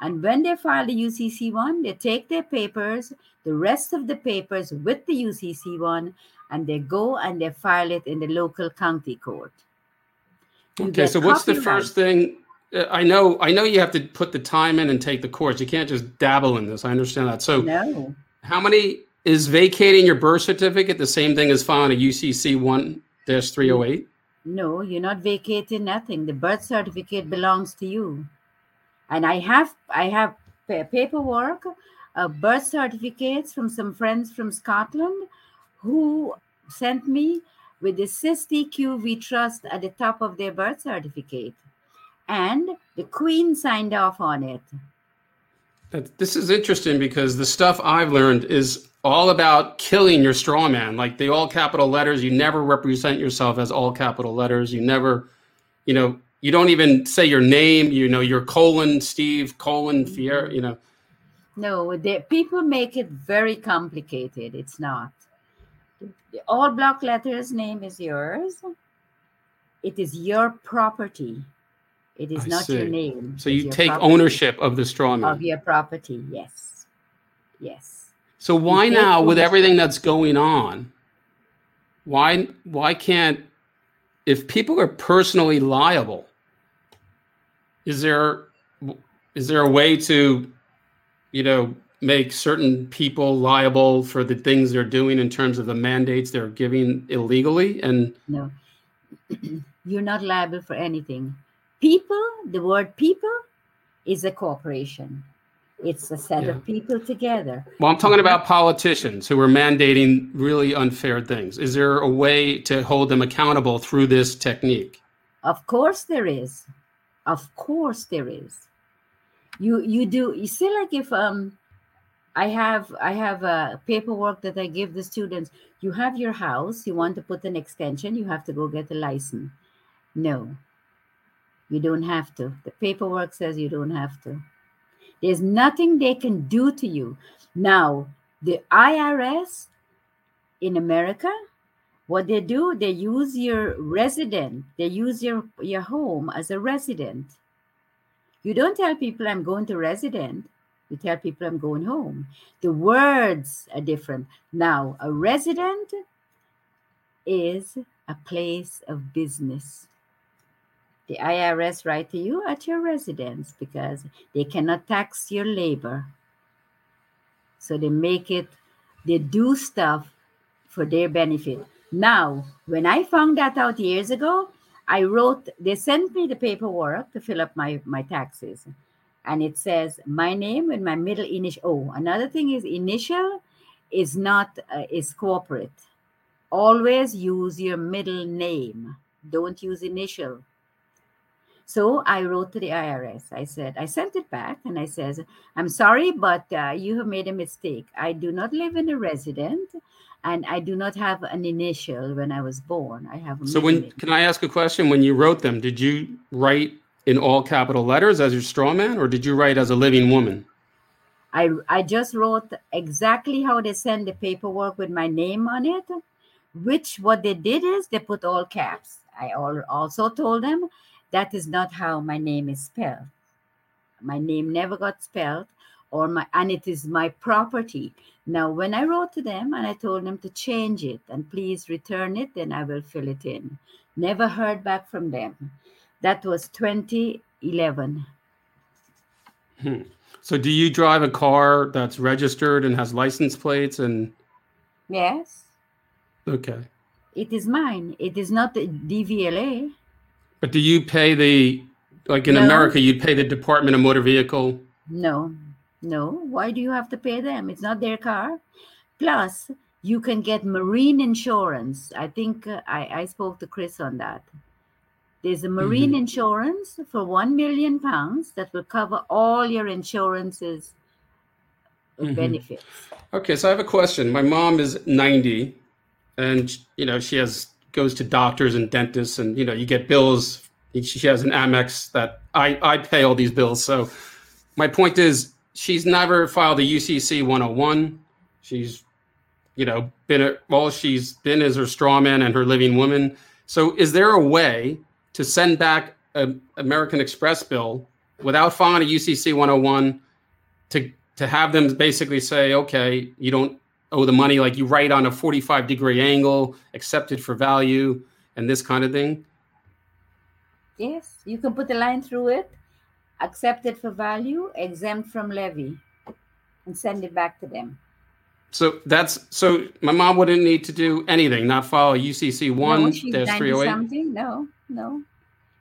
And when they file the UCC one, they take their papers, the rest of the papers with the UCC one, and they go and they file it in the local county court. You Okay, so what's the first thing? Uh, I know I know you have to put the time in and take the course. You can't just dabble in this. I understand that. So No, how many is vacating your birth certificate the same thing as filing a UCC 1-308? no, you're not vacating nothing. The birth certificate belongs to you. And I have I have paperwork, uh, birth certificates from some friends from Scotland who sent me with the CISTQV trust at the top of their birth certificate. And the Queen signed off on it. This is interesting because the stuff I've learned is all about killing your straw man. Like the all capital letters, you never represent yourself as all capital letters. You never, you know, you don't even say your name. You know, your colon Steve colon mm-hmm. Fier. You know, No, the people make it very complicated. It's not. The all block letters name is yours. It is your property. It is I not your name. so you take property ownership of the straw man. of your property. Yes. Yes. So why now, with everything that's going on, why why can't if people are personally liable? Is there is there a way to, you know, make certain people liable for the things they're doing in terms of the mandates they're giving illegally? And No. You're not liable for anything. People, the word people is a corporation. It's a set Yeah. of people together. well, I'm talking about politicians who are mandating really unfair things. Is there a way to hold them accountable through this technique? Of course there is. Of course there is. You you do you see like if um I have I have a paperwork that I give the students. You have your house, you want to put an extension, you have to go get a license. No. You don't have to. The paperwork says you don't have to. There's nothing they can do to you. Now, the IRS in America what they do they use your resident they use your your home as a resident you don't tell people i'm going to resident you tell people i'm going home the words are different now a resident is a place of business the irs write to you at your residence because they cannot tax your labor so they make it they do stuff for their benefit now, when I found that out years ago, I wrote, they sent me the paperwork to fill up my, my taxes. And it says my name and my middle initial. Oh, another thing is initial is not, uh, is corporate. Always use your middle name. Don't use initial. So I wrote to the IRS. I said, I sent it back and I says, I'm sorry, but uh, you have made a mistake. I do not live in a resident and I do not have an initial when I was born. I have a So when can I ask a question? When you wrote them, did you write in all capital letters as your straw man, or did you write as a living woman? I I just wrote exactly how they send the paperwork with my name on it. Which what they did is they put all caps. I al- also told them that is not how my name is spelled. My name never got spelled, or my and it is my property. Now, when I wrote to them and I told them to change it and please return it, then I will fill it in. Never heard back from them. That was 2011. Hmm. So do you drive a car that's registered and has license plates and Yes, okay. it is mine. It is not the DVLA. But do you pay the like in No. America you'd pay the Department of Motor Vehicle? No, no. Why do you have to pay them? It's not their car. Plus, you can get marine insurance. I think uh, I, I spoke to Chris on that. There's a marine insurance for one million pounds that will cover all your insurances uh, Mhm. benefits. Okay, so I have a question. My mom is 90 and you know, she has goes to doctors and dentists and you know, you get bills. She has an Amex that I I pay all these bills. So my point is she's never filed a UCC 101. She's you know, been a, all she's been is her straw man and her living woman. So is there a way to send back an American Express bill without filing a UCC 101 to to have them basically say, okay, you don't owe the money, like you write on a 45 degree angle, accepted for value, and this kind of thing. Yes, you can put a line through it, accepted for value, exempt from levy, and send it back to them. So that's so my mom wouldn't need to do anything, not a UCC no, one she's dash 90 three oh eight. something. No, no.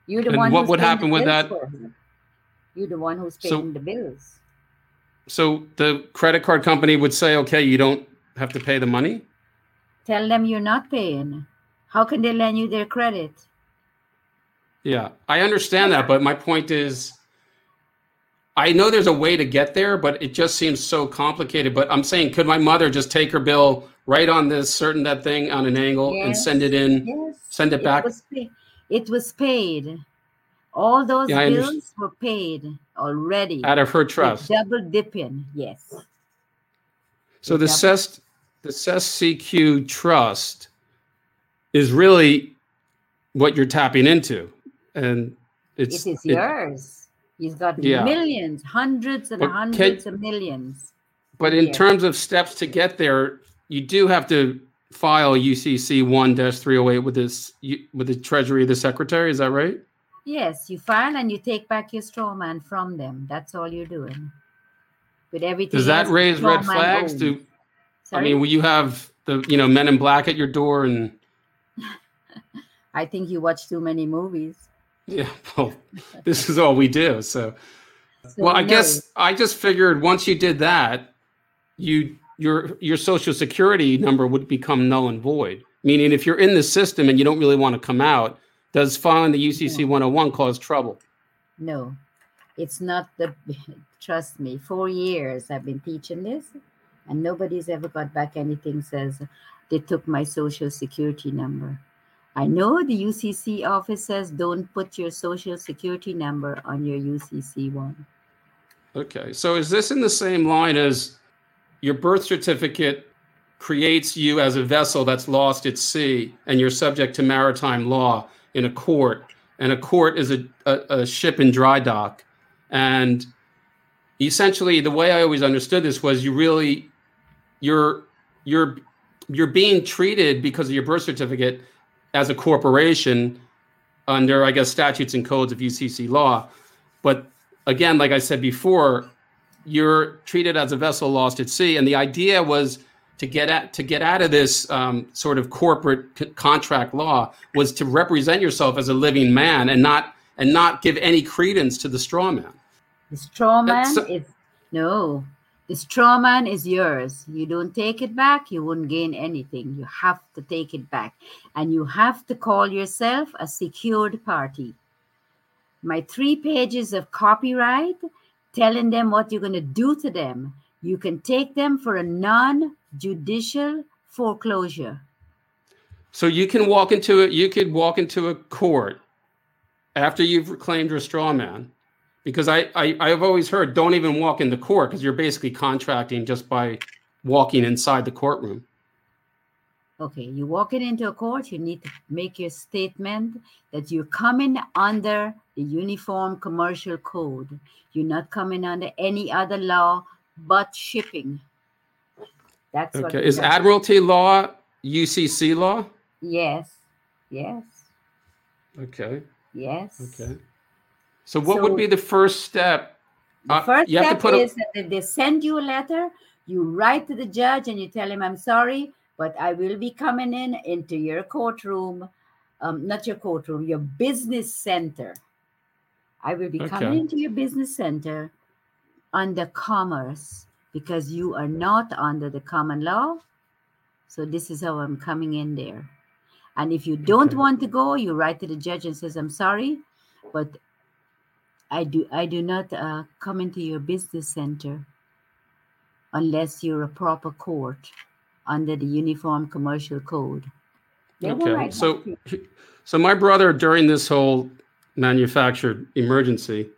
You're the And one what would happen with that? You're the one who's So- paying the bills. So the credit card company would say, okay, you don't have to pay the money. Tell them you're not paying. How can they lend you their credit? Yeah, I understand that, but my point is, I know there's a way to get there, but it just seems so complicated. But I'm saying, could my mother just take her bill, write on this certain that thing on an angle, and send it in, Yes. send it back? was. It was paid. All those Yeah, bills were paid already. out of her With trust. Double dipping, yes. So the Double- CES, the Cestui Que trust is really what you're tapping into, and it's it is it- yours. You've got Yeah. millions, hundreds and But can- hundreds of millions. But in terms of steps to get there, you do have to file UCC one three hundred eight with this with the Treasury of the Secretary. Is that right? Yes, you file and you take back your straw man from them. That's all you're doing. With everything. Does that raise red flags? owns. Do I mean, will you have the you know men in black at your door and I think you watch too many movies. yeah? Well, this is all we do. So So well, I guess I just figured once you did that, you your your social security number would become null and void. Meaning, if you're in the system and you don't really want to come out, does filing the UCC 101 cause trouble? No, it's not the. Trust me, four years I've been teaching this, and nobody's ever got back anything says they took my social security number. I know the UCC office says don't put your social security number on your UCC one. Okay. So is this in the same line as your birth certificate creates you as a vessel that's lost at sea and you're subject to maritime law in a court and a court is a, a, a ship in dry dock and essentially the way i always understood this was you really you're you're you're being treated because of your birth certificate as a corporation under i guess statutes and codes of ucc law but again, like I said before, you're treated as a vessel lost at sea, and the idea was to get at to get out of this um, sort of corporate c- contract law was to represent yourself as a living man and not and not give any credence to the straw man. The straw man That's- is no. The straw man is yours. You don't take it back, you won't gain anything. You have to take it back. And you have to call yourself a secured party. My three pages of copyright telling them what you're going to do to them. You can take them for a non judicial foreclosure. So you can walk into it. You could walk into a court after you've reclaimed your straw man, because I, I I've always heard don't even walk in the court because you're basically contracting just by walking inside the courtroom. Okay, you walking into a court, you need to make your statement that you're coming under the Uniform Commercial Code. You're not coming under any other law but shipping. That's Okay, is admiralty law UCC law? Yes, yes, Okay, yes. okay. So what would be the first step? The Uh, first you have to step put a- is that they send you a letter, you write to the judge and you tell him, I'm sorry, but I will be coming in into your courtroom, um, not your courtroom, your business center. I will be coming into your business center under commerce because you are not under the common law. So this is how I'm coming in there. And if you don't Okay. want to go, you write to the judge and says, I'm sorry, but I do I do not uh, come into your business center unless you're a proper court under the Uniform Commercial Code. They Okay, so back to you. so my brother during this whole manufactured emergency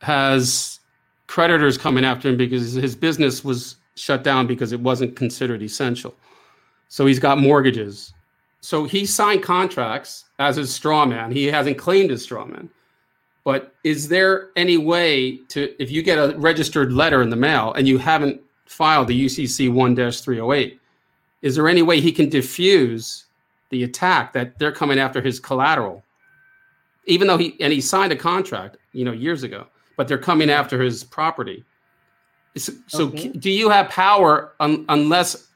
has creditors coming after him because his business was shut down because it wasn't considered essential. So he's got mortgages. So he signed contracts as his straw man. He hasn't claimed his straw man. But is there any way to, if you get a registered letter in the mail and you haven't filed the UCC 1 308, is there any way he can diffuse the attack that they're coming after his collateral? Even though he, and he signed a contract, you know, years ago, but they're coming after his property. So, so Okay. do you have power un, unless,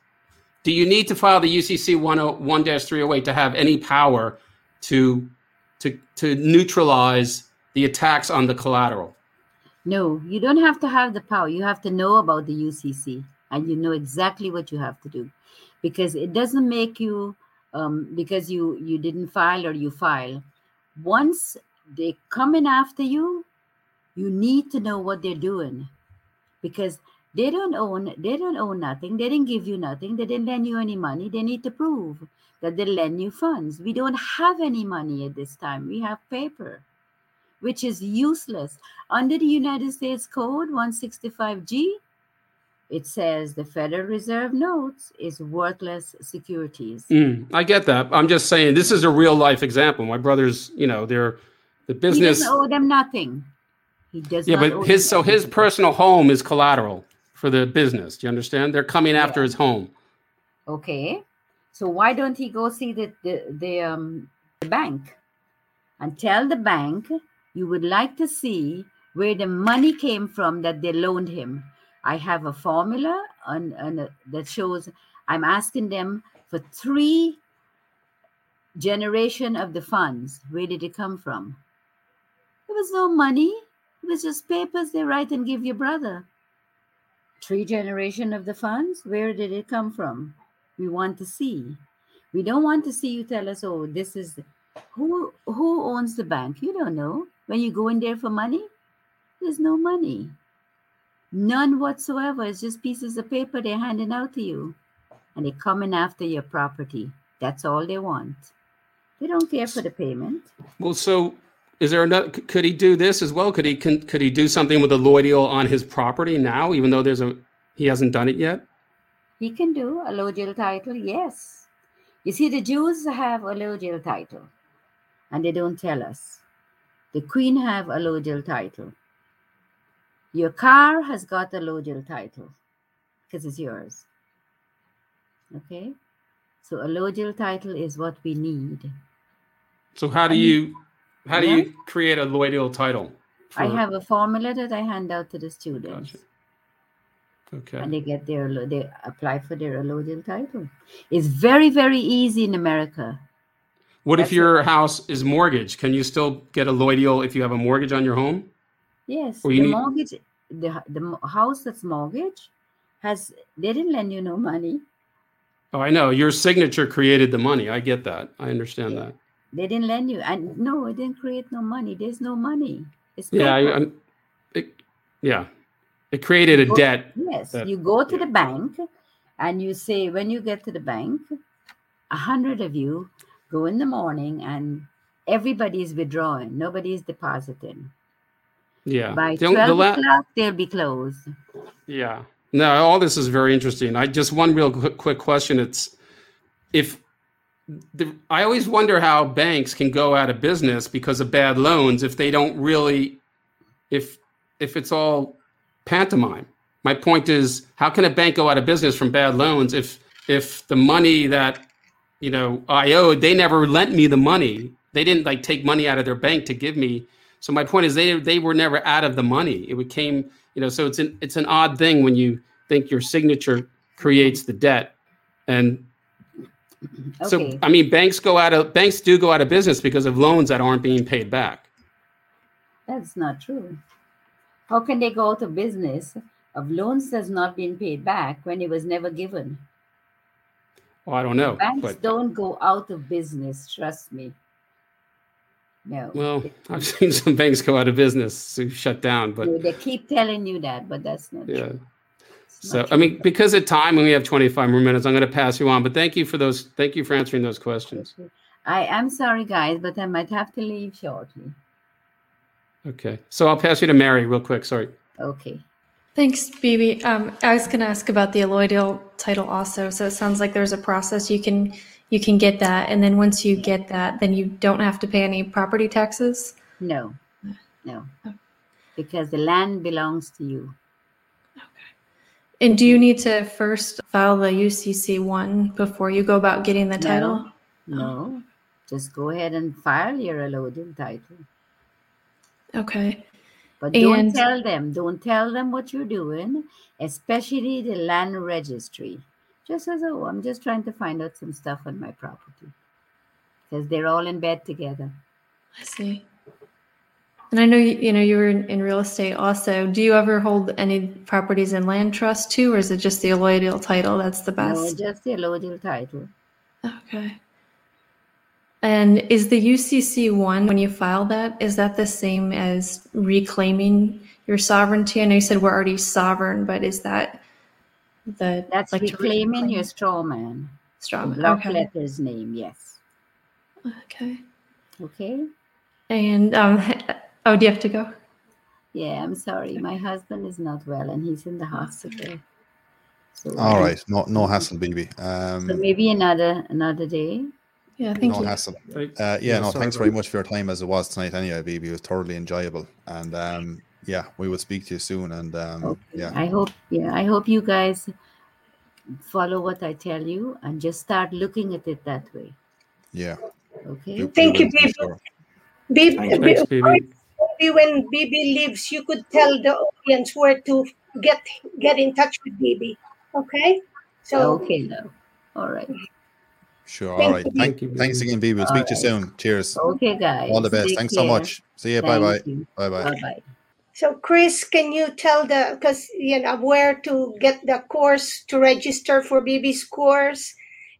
do you need to file the UCC 101 308 to have any power to, to, to neutralize the attacks on the collateral? No, you don't have to have the power. You have to know about the UCC and you know exactly what you have to do because it doesn't make you um, because you you didn't file or you file. Once they coming after you, you need to know what they're doing because they don't own they don't own nothing. They didn't give you nothing. They didn't lend you any money. They need to prove that they lend you funds. We don't have any money at this time. We have paper, which is useless. Under the United States Code 165G, it says the Federal Reserve notes is worthless securities. Mm, I get that. I'm just saying this is a real life example. My brothers, you know, they're the He business. doesn't owe them nothing. He does Yeah, but his so his personal home is collateral for the business. Do you understand? They're coming after his home. Okay. So why don't he go see the the, the um the bank and tell the bank you would like to see where the money came from that they loaned him. I have a formula on, on a, that shows I'm asking them for three generation of the funds. Where did it come from? There was no money. It was just papers they write and give your brother. Three generation of the funds. Where did it come from? we want to see. We don't want to see you tell us, oh, this is who who owns the bank. You don't know. When you go in there for money, there's no money. None whatsoever. It's just pieces of paper they're handing out to you. And they're coming after your property. That's all they want. They don't care for the payment. Well, so is there another? Could he do this as well? Could he can, could he do something with a allodial on his property now, even though there's a he hasn't done it yet? He can do a allodial title, yes. You see, the Jews have a allodial title, and they don't tell us. The queen have a allodial title. Your car has got a allodial title because it's yours. Okay? So a allodial title is what we need. So how do you how do yeah. you create a allodial title? I have a formula that I hand out to the students. Gotcha. Okay. and they get their they apply for their allodial title. It's very very easy in America. What if That's it. your house is mortgaged? Can you still get a allodial if you have a mortgage on your home? Yes, Or the need- mortgage, the the house that's mortgaged has they didn't lend you no money. Oh, I know. Your signature created the money. I get that. I understand that. They didn't lend you, and no, it didn't create no money. There's no money. It's Yeah. I, it, yeah. It created a Go- debt. Yes, that- you go to yeah. the bank, and you say when you get to the bank, a hundred of you go in the morning, and everybody is withdrawing. Nobody is depositing. Yeah. By The only- the twelve la- o'clock, they'll be closed. Yeah. No, all this is very interesting. I just one real quick, quick question. It's if the, I always wonder how banks can go out of business because of bad loans if they don't really if if it's all pantomime. My point is how can a bank go out of business from bad loans if if the money that you know I owed they never lent me the money. They didn't like take money out of their bank to give me. So my point is they they were never out of the money. It became you know so it's an it's an odd thing when you think your signature creates the debt and so i mean banks go out of banks do go out of business because of loans that aren't being paid back That's not true. How can they go out of business of loans that's not been paid back when it was never given? Well i don't know Banks but don't go out of business, trust me. No. well i've seen some banks go out of business to shut down but No, they keep telling you that, but that's not yeah true. It's so not i mean because of time and we have 25 more minutes i'm going to pass you on but thank you for those thank you for answering those questions I am sorry, guys, but I might have to leave shortly. okay so i'll pass you to mary real quick sorry Okay. Thanks, BB. Um, I was going to ask about the allodial title also. So it sounds like there's a process you can you can get that, and then once you get that, then you don't have to pay any property taxes. No, no. Because the land belongs to you. Okay. And do you need to first file the UCC one before you go about getting the title? No. Just go ahead and file your allodial title. Okay. But don't And- tell them, don't tell them what you're doing, especially the land registry. Just as oh, I'm just trying to find out some stuff on my property. Because they're all in bed together. I see. And I know you, you know you were in, in real estate also. Do you ever hold any properties in land trust too, or is it just the allodial title that's the best? No, just the allodial title. Okay. And is the UCC one when you file that? Is that the same as reclaiming your sovereignty? And I know you said we're already sovereign, but is that the That's like reclaiming your straw man. straw The man? block Okay. letter's name, yes. Okay. Okay. And um, oh, do you have to go? Yeah, I'm sorry. My husband is not well and he's in the hospital. So All right, no no hassle, baby. Um, So maybe another another day. Yeah, thank no you. hassle. Uh, yeah, no, sorry thanks very much for your time as it was tonight. Anyway, BB, it was thoroughly enjoyable, and um, yeah, we will speak to you soon. And um, Okay. yeah, I hope yeah, I hope you guys follow what I tell you and just start looking at it that way. yeah. Okay. we- we Thank you, will for BB. sure. Bib- Thank you. Bib- Thanks, Bibi. maybe when BB leaves, you could tell the audience where to get get in touch with BB. Okay. So okay now. All right. Sure. Thank All right. Thank, Thank you, thanks again, BB. We'll speak to you soon. Cheers. Okay, guys. All the best. Take Thanks so much. See you. Bye bye. Bye bye. Bye bye. so Chris, can you tell the because you know where to get the course to register for BB's course?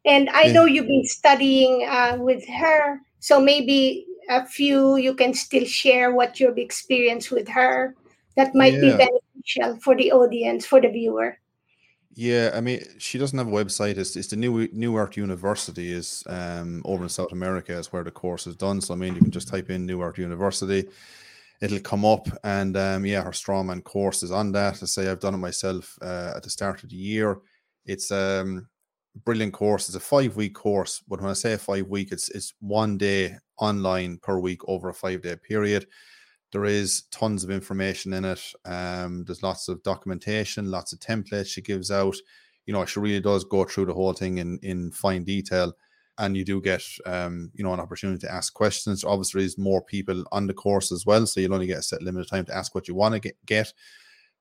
And I Yeah. know you've been studying uh, with her, so maybe a few you can still share what you've experienced with her. That might be beneficial for the audience, for the viewer. Yeah, I mean, she doesn't have a website. It's, it's the New Newark University is um over in South America is where the course is done. So I mean, you can just type in New Newark University, it'll come up, and um yeah, her strawman course is on that. I say I've done it myself uh, at the start of the year. It's um brilliant course. It's a five week course, but when I say five week, it's it's one day online per week over a five day period. There is tons of information in it. Um, there's lots of documentation, lots of templates she gives out. You know, she really does go through the whole thing in in fine detail, and you do get um, you know, an opportunity to ask questions. Obviously, there's more people on the course as well, so you'll only get a set limit of time to ask what you want to get.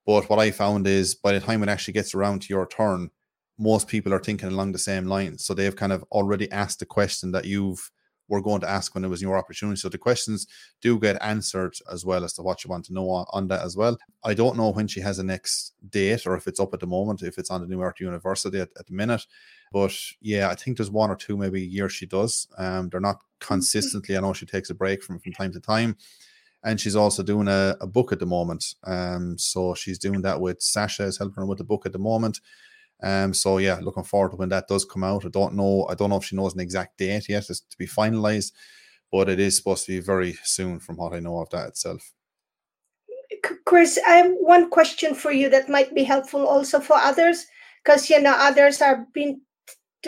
But what I found is by the time it actually gets around to your turn, most people are thinking along the same lines. So they've kind of already asked the question that you've were going to ask when it was your opportunity. So the questions do get answered as well as to what you want to know on, on that as well. I don't know when she has a next date or if it's up at the moment, if it's on the New Earth University at, at the minute. But yeah, I think there's one or two maybe a year she does. Um, they're not consistently. I know she takes a break from from time to time. And she's also doing a, a book at the moment. Um, so she's doing that with Sasha is helping her with the book at the moment. Um, so yeah, looking forward to when that does come out. I don't know. I don't know if she knows an exact date yet. It's to be finalized, but it is supposed to be very soon, from what I know of that itself. Chris, I have one question for you that might be helpful also for others, because you know others are been,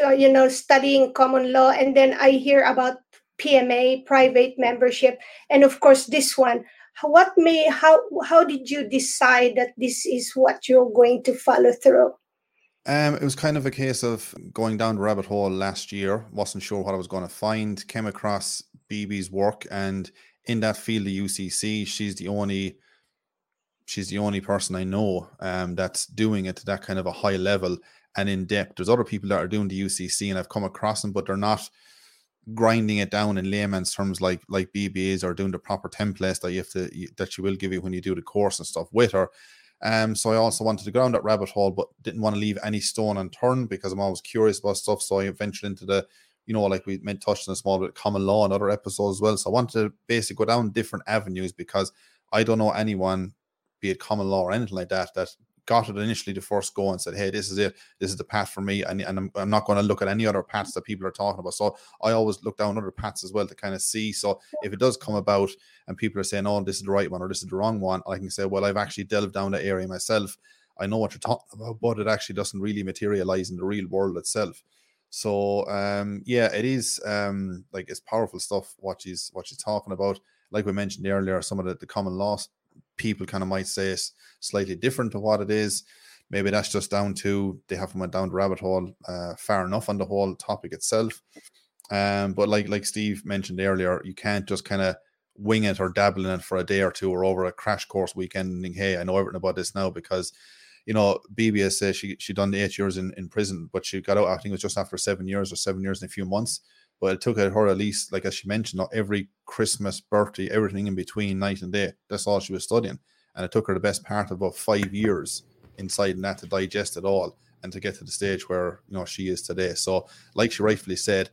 uh, you know, studying common law, and then I hear about PMA, private membership, and of course this one. What may how how did you decide that this is what you're going to follow through? Um, it was kind of a case of going down the rabbit hole last year. wasn't sure what I was going to find. Came across BB's work, and in that field, the UCC, she's the only she's the only person I know um, that's doing it to that kind of a high level and in depth. There's other people that are doing the UCC, and I've come across them, but they're not grinding it down in layman's terms like like BBAs or doing the proper templates that you have to that she will give you when you do the course and stuff with her. Um, so I also wanted to go down that rabbit hole, but didn't want to leave any stone unturned because I'm always curious about stuff. So I ventured into the, you know, like we meant touched on a small bit common law and other episodes as well. So I wanted to basically go down different avenues because I don't know anyone, be it common law or anything like that, that got it initially the first go and said, Hey, this is it, this is the path for me, and, and I'm, I'm not going to look at any other paths that people are talking about. So I always look down other paths as well to kind of see. So if it does come about and people are saying, "Oh, this is the right one" or "This is the wrong one," I can say, "Well, I've actually delved down that area myself. I know what you're talking about, but it actually doesn't really materialize in the real world itself." So, um, yeah, it is um, like it's powerful stuff. What she's what she's talking about, like we mentioned earlier, some of the, the common laws people kind of might say it's slightly different to what it is. Maybe that's just down to they haven't went down the rabbit hole uh, far enough on the whole topic itself. Um, but like like Steve mentioned earlier, you can't just kind of wing it or dabble in it for a day or two or over a crash course weekend and hey, I know everything about this now because you know, BBS says she she done eight years in, in prison, but she got out, I think it was just after seven years or seven years and a few months. But it took her at least, like as she mentioned, not every Christmas, birthday, everything in between night and day. That's all she was studying. And it took her the best part of about five years inside that to digest it all and to get to the stage where you know she is today. So, like she rightfully said,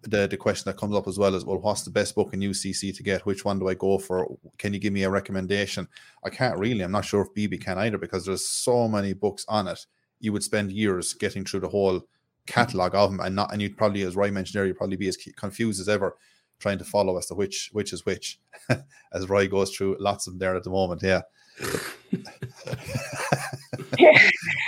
the the question that comes up as well is, well, what's the best book in UCC to get? Which one do I go for? Can you give me a recommendation? I can't really. I'm not sure if BB can either because there's so many books on it. You would spend years getting through the whole catalog of them, and not, and you'd probably, as Roy mentioned earlier, you'd probably be as confused as ever trying to follow as to which which is which, as Roy goes through lots of them there at the moment. Yeah.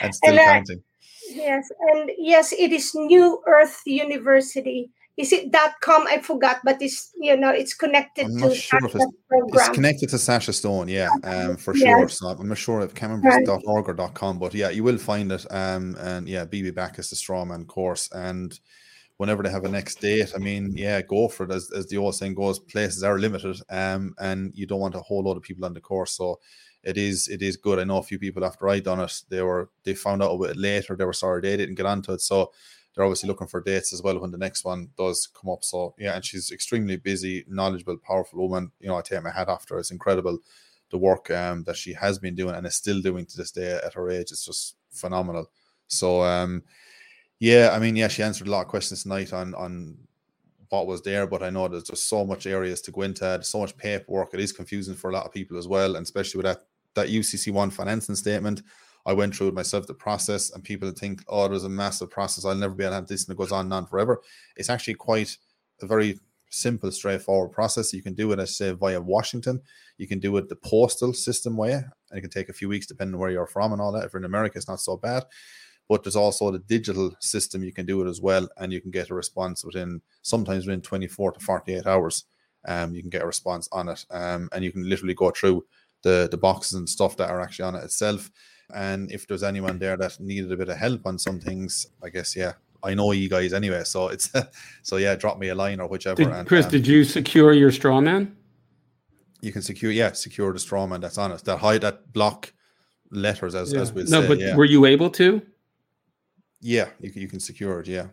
and still And, uh, counting. Yes, and yes, it is New Earth University. Is it dot com? I forgot, but it's you know it's connected I'm to not sure if It's program. connected to Sasha Stone, yeah, um, for sure. So I'm not sure if can't remember .org or .com, but yeah, you will find it. Um, and yeah, BB Backus, the strawman course, and whenever they have a next date, I mean, yeah, go for it. As, as the old saying goes, places are limited, um, and you don't want a whole lot of people on the course, so it is it is good. I know a few people after I done it, they were they found out a bit later. They were sorry they didn't get onto it, so they're obviously looking for dates as well when the next one does come up. So yeah, and she's extremely busy, knowledgeable, powerful woman. You know, I take my hat off her. It's incredible the work um, that she has been doing and is still doing to this day at her age. It's just phenomenal. So um, yeah, I mean, yeah, she answered a lot of questions tonight on on what was there, but I know there's just so much areas to go into, so much paperwork. It is confusing for a lot of people as well, and especially with that that UCC one financing statement. I went through it myself, the process, and people think, oh, there's a massive process. I'll never be able to have this, and it goes on and on forever. It's actually quite a very simple, straightforward process. You can do it, I say, via Washington. You can do it the postal system way, and it can take a few weeks depending where you're from and all that. If you're in America, it's not so bad. But there's also the digital system. You can do it as well, and you can get a response within sometimes within 24 to 48 hours. Um, you can get a response on it, um, and you can literally go through the the boxes and stuff that are actually on it itself. And if there's anyone there that needed a bit of help on some things, I guess yeah, I know you guys anyway. So it's so yeah, drop me a line or whichever. Did, and, Chris, um, did you secure your straw man? you can secure yeah secure the strawman that's on it that hide that block letters as as we no, say No, but yeah were you able to? yeah you can, you can secure it yeah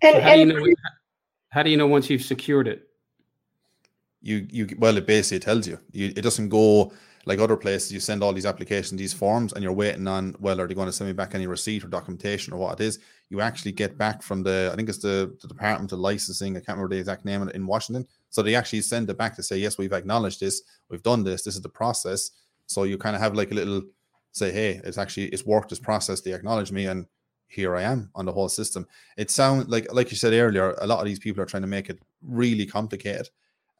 And, So how do you know? How do you know once you've secured it? you you well it basically tells you. you it doesn't go like other places you send all these applications these forms and you're waiting on well are they going to send me back any receipt or documentation or what it is? You actually get back from the i think it's the, the department of licensing i can't remember the exact name in washington. So they actually send it back to say yes we've acknowledged this we've done this this is the process. So you kind of have like a little say hey it's actually it's worked this process they acknowledge me and here i am on the whole system. It sounds like like you said earlier a lot of these people are trying to make it really complicated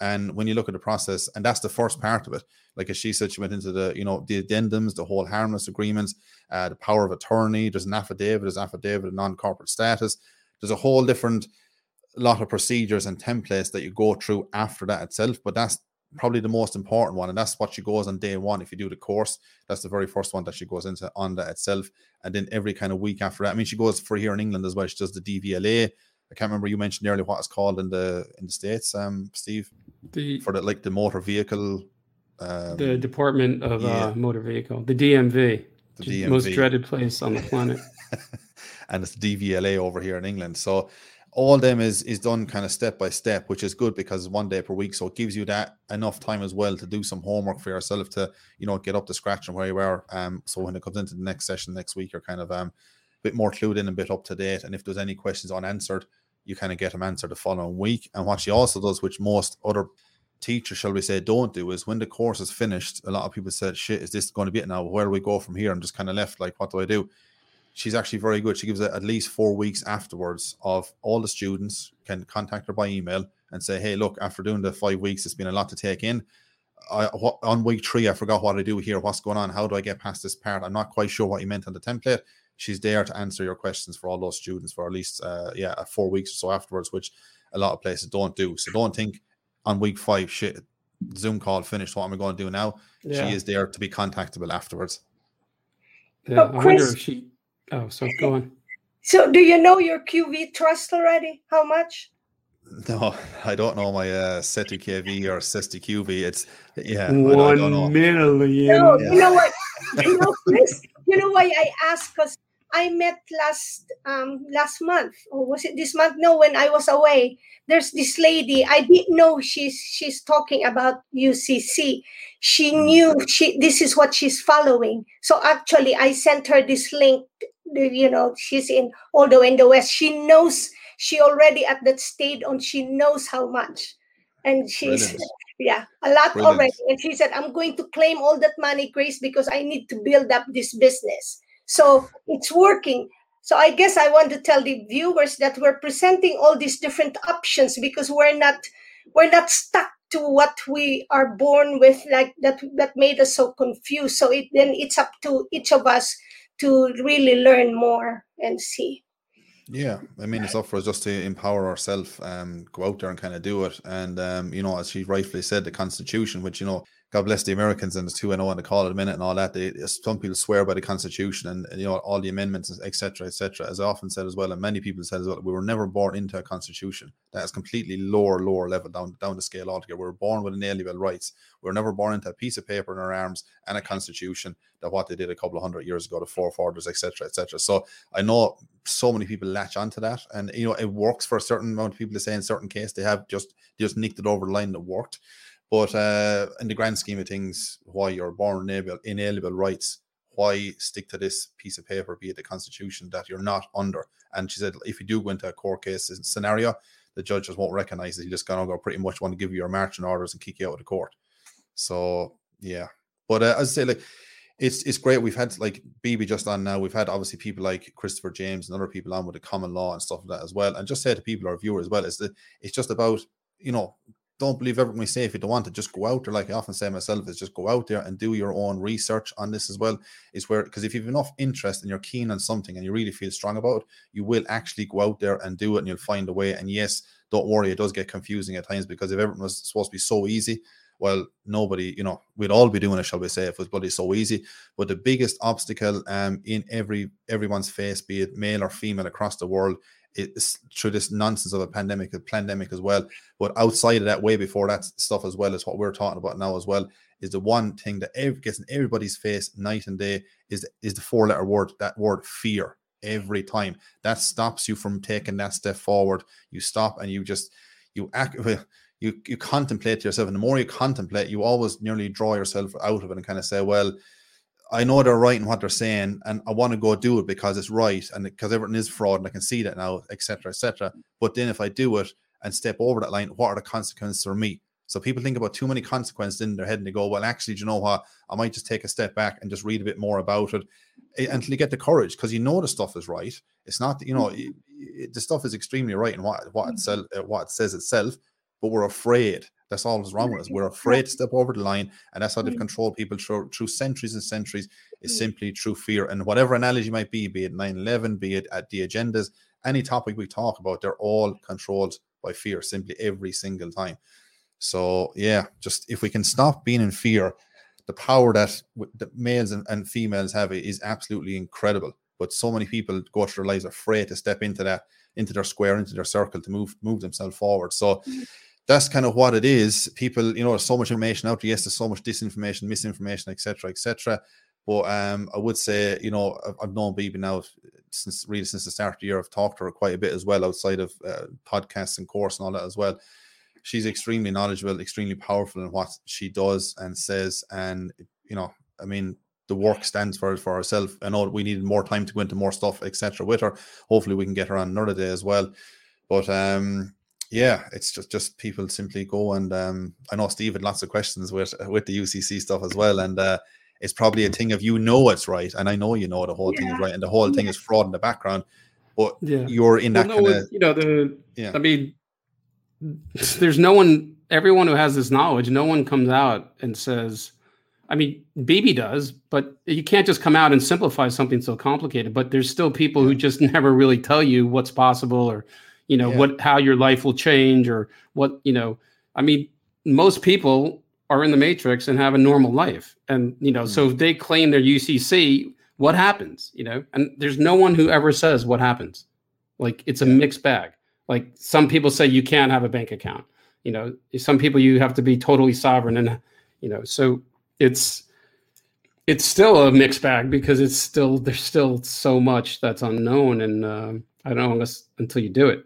and when you look at the process, and that's the first part of it, like as she said, she went into the, you know, the addendums, the hold harmless agreements, uh, the power of attorney. There's an affidavit, there's affidavit of non-corporate status. There's a whole different lot of procedures and templates that you go through after that itself. But that's probably the most important one, and that's what she goes on day one. If you do the course, that's the very first one that she goes into on that itself, and then every kind of week after that. I mean, she goes for here in England as well. She does the DVLA. I can't remember you mentioned earlier what it's called in the in the states, um, Steve The for the like the motor vehicle um, the Department of yeah. uh, Motor Vehicle, the DMV, the the most dreaded place on the planet. and it's DVLA over here in England. So all them is is done kind of step by step, which is good because one day per week. So it gives you that enough time as well to do some homework for yourself to, you know, get up to scratch and where you are. Um, so when it comes into the next session next week, you're kind of um a bit more clued in, a bit up to date. And if there's any questions unanswered, you kind of get them answered the following week. And what she also does, which most other teachers, shall we say, don't do, is when the course is finished, a lot of people said, shit, is this going to be it now? Where do we go from here? I'm just kind of left like, what do I do? She's actually very good. She gives it at least four weeks afterwards of all the students can contact her by email and say, hey, look, after doing the five weeks, it's been a lot to take in. I, what, on week three, I forgot what I do here. What's going on? How do I get past this part? I'm not quite sure what you meant on the template. She's there to answer your questions for all those students for at least, uh, yeah, four weeks or so afterwards, which a lot of places don't do. So don't think on week five, shit, Zoom call finished. What am I going to do now? Yeah. She is there to be contactable afterwards. Yeah, Oh, I wonder Chris- if she. Oh, so go on. so, do you know your QV trust already? How much? No, I don't know my uh, SETI KV or SESTI QV. It's yeah, I, don't- I don't know. One million. No, Yeah. you know what? You know, Chris, you know why I asked? Because I met last um last month, or was it this month? No, when I was away. There's this lady. I didn't know she's she's talking about UCC. She knew she this is what she's following. So actually, I sent her this link. You know, she's in all the way in the west. She knows she already at that stage on she knows how much and she's. Yeah a lot Brilliant. already. And she said i'm going to claim all that money grace because i need to build up this business. So it's working. So i guess i want to tell the viewers that we're presenting all these different options because we're not we're not stuck to what we are born with like that that made us so confused. So it then it's up to each of us to really learn more and see Yeah, I mean, it's up for us just to empower ourselves, um, go out there and kind of do it. And, um, you know, as she rightfully said, the Constitution, which, you know, God bless the Americans and the two and know on the call at a minute and all that. They, some people swear by the Constitution and, and, you know, all the amendments, etc., etc. As I often said as well, and many people said as well, we were never born into a Constitution. That is completely lower, lower level down, down the scale altogether. We were born with inalienable rights. We were never born into a piece of paper in our arms and a Constitution that what they did a couple of hundred years ago, the forefathers, etc., etc. So I know so many people latch onto that, and you know it works for a certain amount of people to say in certain case they have just just nicked it over the line that worked. But uh, in the grand scheme of things, why you're born inalienable, inalienable rights, why stick to this piece of paper, be it the constitution that you're not under? And she said, if you do go into a court case scenario, the judges won't recognize it. You just gonna go pretty much want to give you your marching orders and kick you out of the court. So yeah, but uh, as I say, like it's it's great. We've had like BB just on now. We've had obviously people like Christopher James and other people on with the common law and stuff like that as well. And just say to people, our viewers as well, is that it's just about you know don't believe everything we say if you don't want to just go out there. Like i often say myself is just go out there and do your own research on this as well. Is where because if you've enough interest and you're keen on something and you really feel strong about it you will actually go out there and do it and you'll find a way. And yes don't worry it does get confusing at times because if everything was supposed to be so easy well nobody you know we'd all be doing it shall we say if it was bloody so easy. But the biggest obstacle um in every everyone's face be it male or female across the world it's through this nonsense of a pandemic, a pandemic as well. But outside of that, way before that stuff as well is what we're talking about now as well. Is the one thing that every, gets in everybody's face night and day is is the four letter word that word fear every time that stops you from taking that step forward. You stop and you just you act. You, you contemplate yourself, and the more you contemplate, you always nearly draw yourself out of it and kind of say, "Well, I know they're right in what they're saying, and I want to go do it because it's right, and because everything is fraud, and I can see that now, etc., etc. But then if I do it and step over that line, what are the consequences for me? So people think about too many consequences in their head, and they go, "Well, actually, do you know what? I might just take a step back and just read a bit more about it until you get the courage, because you know the stuff is right. It's not, you know, mm-hmm. the stuff is extremely right in what what it, mm-hmm. uh, what it says itself, but we're afraid that's all that's wrong with us. We're afraid to step over the line, and that's how they've mm. controlled people through, through centuries and centuries. Is mm. simply through fear, and whatever analogy might be, be it 9/11, be it at the agendas, any topic we talk about, they're all controlled by fear, simply every single time. So yeah, just if we can stop being in fear, the power that the males and, and females have is absolutely incredible. But so many people go through their lives afraid to step into that, into their square, into their circle to move move themselves forward. So mm. That's kind of what it is. People, you know, there's so much information out there. Yes, there's so much disinformation, misinformation, etc., etc. But um, I would say, you know, I've, known BB now since really since the start of the year. I've talked to her quite a bit as well outside of uh, podcasts and course and all that as well. She's extremely knowledgeable, extremely powerful in what she does and says. And you know, I mean, the work stands for for herself. I know we needed more time to go into more stuff, etc. With her. Hopefully, we can get her on another day as well. But um, yeah, it's just just people simply go and um, I know Steve had lots of questions with with the UCC stuff as well, and uh, it's probably a thing of you know it's right, and I know you know the whole yeah. thing is right, and the whole yeah. thing is fraud in the background, but yeah. you're in that well, no, kind of you know the yeah. I mean, there's no one, everyone who has this knowledge, no one comes out and says. I mean, BB does, but you can't just come out and simplify something so complicated. But there's still people who just never really tell you what's possible or you know yeah. what how your life will change or what you know i mean most people are in the matrix and have a normal life and you know mm. so if they claim their ucc what happens you know and there's no one who ever says what happens like it's a yeah. mixed bag like some people say you can't have a bank account you know some people you have to be totally sovereign and you know so it's it's still a mixed bag because it's still there's still so much that's unknown and uh, i don't know unless until you do it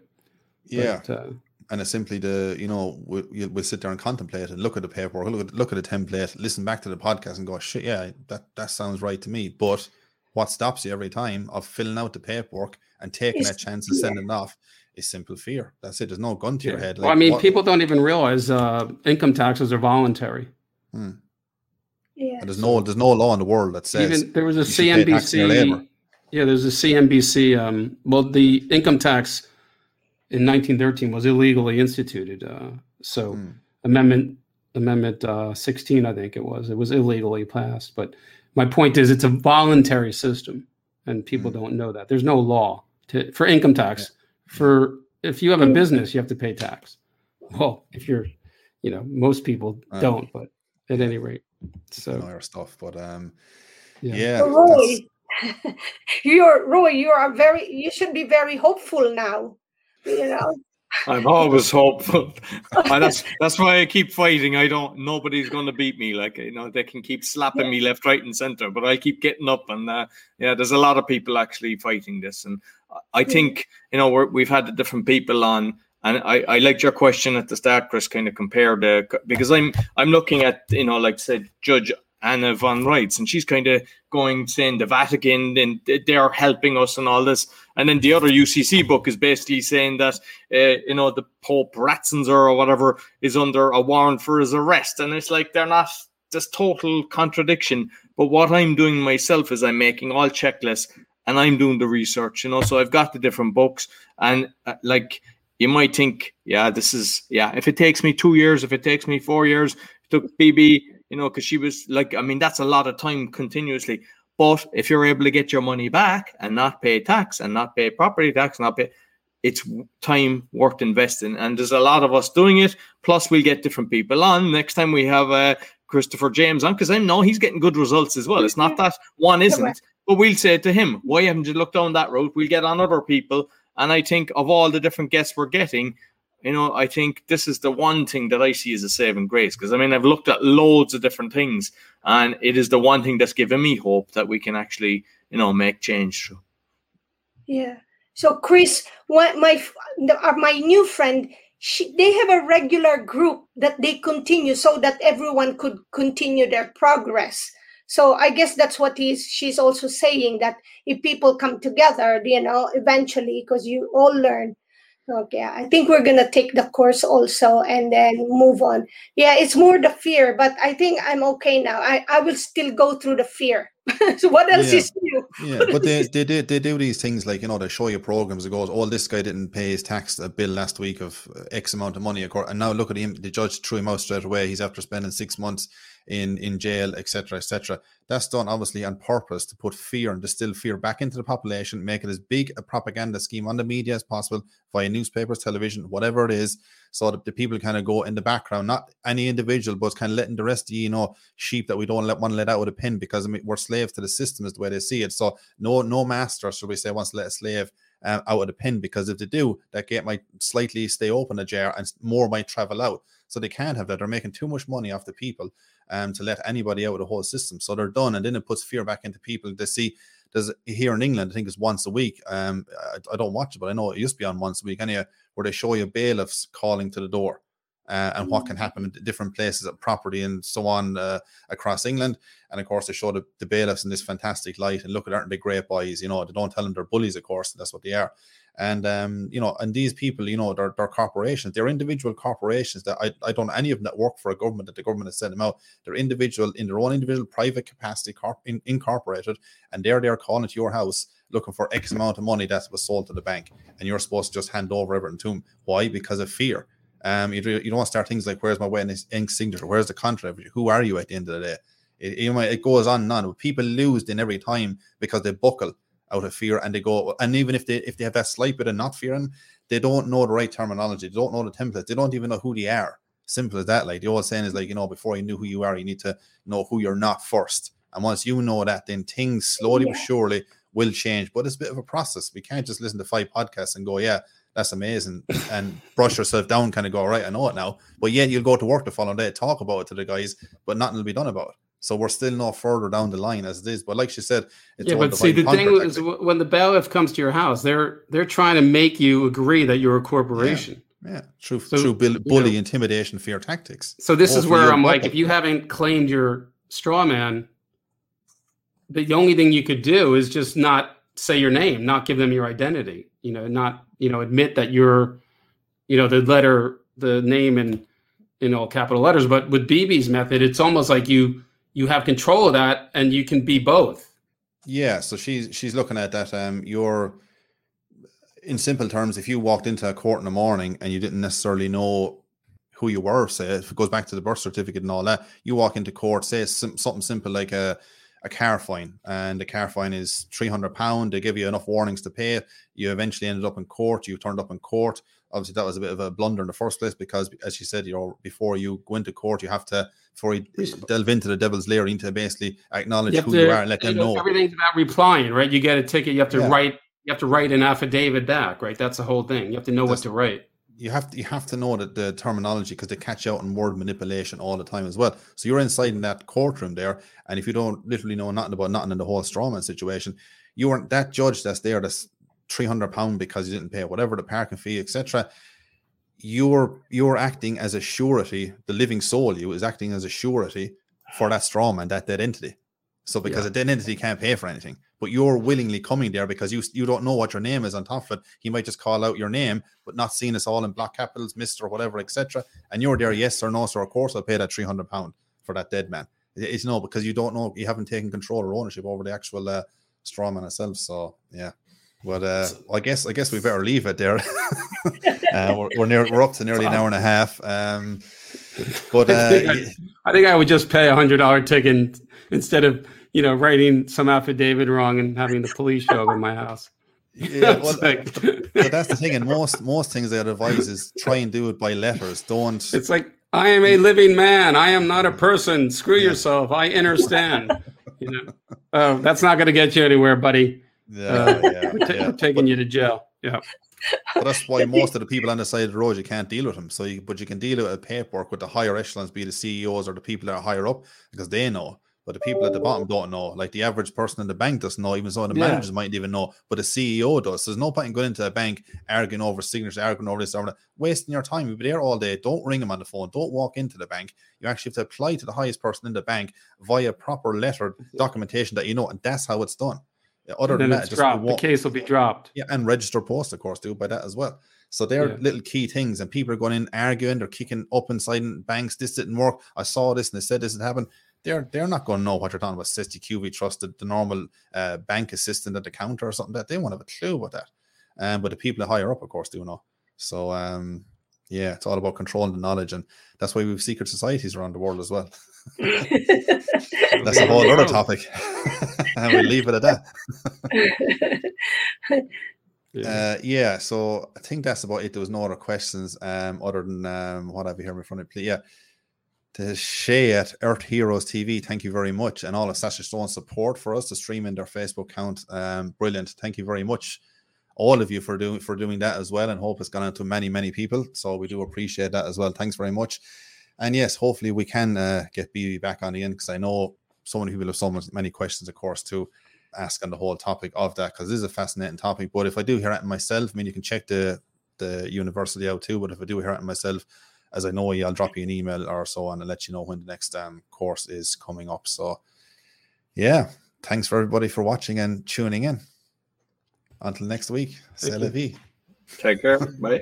yeah. But, uh, and it's simply the you know we, we'll, we'll sit there and contemplate and look at the paperwork, look at look at the template, listen back to the podcast, and go, shit, yeah, that that sounds right to me. But what stops you every time of filling out the paperwork and taking that chance and sending it off is simple fear. That's it. There's no gun to Yeah. your head. well, I mean, what- people don't even realize uh, income taxes are voluntary. Hmm. Yeah. and there's no there's no law in the world that says Even there was a you should pay tax on your CNBC. Yeah, there's a CNBC. Um, well, the income tax in 1913 was illegally instituted. Uh, so Hmm. amendment amendment uh, 16, I think it was. It was illegally passed. But my point is, it's a voluntary system, and people Hmm. don't know that. There's no law to, for income tax. For if you have a Mm. business, you have to pay tax. Well, if you're, you know, most people Uh. don't. But at any rate, so know, your stuff. But um, yeah. yeah, Roy, you're Roy. You are very. You should be very hopeful now. You know. I'm always hopeful. And that's that's why I keep fighting. I don't. Nobody's going to beat me. Like you know, they can keep slapping me left, right, and center, but I keep getting up. And uh, yeah, there's a lot of people actually fighting this. And I- I think you know we're, we've had the different people on. And I, I liked your question at the start, Chris. Kind of compare the because I'm I'm looking at you know like said Judge Anna von Reitz, and she's kind of going saying the Vatican and they're helping us and all this. And then the other UCC book is basically saying that uh, you know the Pope Ratzinger or whatever is under a warrant for his arrest, and it's like they're not this total contradiction. But what I'm doing myself is I'm making all checklists and I'm doing the research, you know. So I've got the different books, and uh, like you might think, yeah, this is yeah. If it takes me two years, if it takes me four years, it took BB, you know, because she was like, I mean, that's a lot of time continuously. But if you're able to get your money back and not pay tax and not pay property tax, not pay, it's time worth investing. And there's a lot of us doing it. Plus, we'll get different people on. Next time we have uh, Christopher James on, because I know he's getting good results as well. It's not that one isn't, but we'll say to him, why haven't you looked down that route? We'll get on other people. And I think of all the different guests we're getting, you know, I think this is the one thing that I see as a saving grace. Because I mean, I've looked at loads of different things, and it is the one thing that's given me hope that we can actually, you know, make change. Yeah. So Chris, what my uh, my new friend, she, they have a regular group that they continue so that everyone could continue their progress. So I guess that's what he's she's also saying that if people come together, you know, eventually, because you all learn. Okay, I think we're gonna take the course also and then move on. Yeah, it's more the fear, but I think I'm okay now. I, I will still go through the fear. so what else Yeah. is new? yeah, but they, they do they do these things like you know they show you programs that goes, oh this guy didn't pay his tax uh, bill last week of uh, X amount of money, of course, and now look at him, the judge threw him out straight away. He's after spending six months in in jail, etc., etc. That's done obviously on purpose to put fear and distill fear back into the population, make it as big a propaganda scheme on the media as possible via newspapers, television, whatever it is, so that the people kind of go in the background, not any individual, but kind of letting the rest of you know sheep that we don't let want to let out with a pin because I mean, we're slaves to the system is the way they see it. So no no master, should we say, wants to let a slave um, out of the pin because if they do, that gate might slightly stay open ajar and more might travel out. So they can't have that. They're making too much money off the people um, to let anybody out of the whole system. So they're done, and then it puts fear back into people. They see there's here in England, I think it's once a week. Um, I, I don't watch it, but I know it used to be on once a week anyway, where they show you bailiffs calling to the door. Uh, and what can happen in different places of property and so on uh, across England. And of course, they show the, the bailiffs in this fantastic light. And look at aren't they great boys? You know, they don't tell them they're bullies, of course. That's what they are. And um, you know, and these people, you know, they're, they're corporations. They're individual corporations that I, I don't any of them that work for a government that the government has sent them out. They're individual in their own individual private capacity, corp, in, incorporated, and they're there calling to your house looking for X amount of money that was sold to the bank, and you're supposed to just hand over everything to them. Why? Because of fear. Um, you, you don't want to start things like where's my wedding ink signature? Where's the contract? Who are you at the end of the day? It, it goes on and on. People lose in every time because they buckle out of fear and they go. And even if they if they have that slight bit of not fearing, they don't know the right terminology. They don't know the template They don't even know who they are. Simple as that. Like the old saying is like you know before you knew who you are, you need to know who you're not first. And once you know that, then things slowly but surely will change. But it's a bit of a process. We can't just listen to five podcasts and go, yeah, that's amazing, and brush yourself down, kind of go, all right, I know it now. But yet you'll go to work the following day, talk about it to the guys, but nothing will be done about it. So we're still no further down the line as it is. But like she said, it's yeah, but see, the thing is, when the bailiff comes to your house, they're they're trying to make you agree that you're a corporation. yeah, true, So, true, you bully, know- intimidation, fear tactics. So this is where I'm like, if you haven't claimed your straw man, the only thing you could do is just not say your name, not give them your identity. you know, not you know admit that you're, you know, the letter, the name, and in all capital letters. But with BB's method, it's almost like you you have control of that, and you can be both. Yeah. So she's she's looking at that. Um, you're in simple terms, if you walked into a court in the morning and you didn't necessarily know who you were, say if it goes back to the birth certificate and all that, you walk into court, say something simple like a a car fine, and the car fine is three hundred pound. They give you enough warnings to pay. You eventually ended up in court. You turned up in court. Obviously, that was a bit of a blunder in the first place because, as you said, you know, before you go into court, you have to before you uh, delve into the devil's lair, you need to basically acknowledge you who to, you are and let them know. Everything's about replying, right? You get a ticket, you have to yeah. write you have to write an affidavit back, right? That's the whole thing. You have to know That's, what to write. You have to you have to know that the terminology because they catch out in word manipulation all the time as well. So you're inside in that courtroom there, and if you don't literally know nothing about nothing in the whole strawman situation, you aren't that judge that's there that's three hundred pound because you didn't pay whatever the parking fee, etc. You're you're acting as a surety. The living soul you is acting as a surety for that strawman, that dead entity. So because yeah. a dead entity can't pay for anything, but you're willingly coming there because you you don't know what your name is on top of it. He might just call out your name, but not seeing us all in block capitals, Mister or whatever, etc. And you're there, yes or no. sir. of course I'll pay that three hundred pound for that dead man. It's no because you don't know, you haven't taken control or ownership over the actual uh, straw man itself. So yeah. But uh, I guess I guess we better leave it there. uh, we're, we're near we're up to nearly an hour and a half. Um, but uh, I, think I, I, think I would just pay a hundred dollar ticket instead of you know, writing some affidavit wrong and having the police show up in my house. Yeah, well, like, that's the thing. And most most things they advise is try and do it by letters. Don't. It's like I am a living man. I am not a person. Screw yeah. yourself. I understand. you know, oh, that's not going to get you anywhere, buddy. Yeah, uh, yeah, we're, yeah. taking but, you to jail. Yeah. But that's why most of the people on the side of the road you can't deal with them. So, you, but you can deal with a paperwork with the higher echelons, be the CEOs or the people that are higher up, because they know but the people at the bottom don't know. Like the average person in the bank doesn't know, even so the yeah. managers might even know, but the CEO does. So there's no point in going into a bank arguing over signatures, arguing over this, over that, wasting your time. You'll be there all day. Don't ring them on the phone. Don't walk into the bank. You actually have to apply to the highest person in the bank via proper letter documentation that you know, and that's how it's done. Other than that, just the case will be dropped. Yeah, and register post, of course, do by that as well. So they're yeah. little key things, and people are going in arguing, they're kicking up inside banks. This didn't work. I saw this, and they said this had happened they're they're not going to know what you're talking about. Cestui QV trusted the normal uh, bank assistant at the counter or something that they won't have a clue about that. Um, but the people higher up, of course, do know. So um, yeah, it's all about controlling the knowledge, and that's why we have secret societies around the world as well. that's a whole other topic, and we'll leave it at that. yeah. Uh, yeah, so I think that's about it. There was no other questions um, other than um, what have you here in front of me. Yeah, to Shay at Earth Heroes TV. Thank you very much. And all of Sasha Stone's support for us to stream in their Facebook account. Um, brilliant. Thank you very much. All of you for doing for doing that as well. And hope it's gone out to many, many people. So we do appreciate that as well. Thanks very much. And yes, hopefully we can uh, get BB back on the end because I know so many people have so many questions, of course, to ask on the whole topic of that because this is a fascinating topic. But if I do hear it myself, I mean, you can check the the university out too. But if I do hear it myself, as I know you, I'll drop you an email or so on and let you know when the next um, course is coming up. So, yeah, thanks for everybody for watching and tuning in. Until next week, Take care. Bye.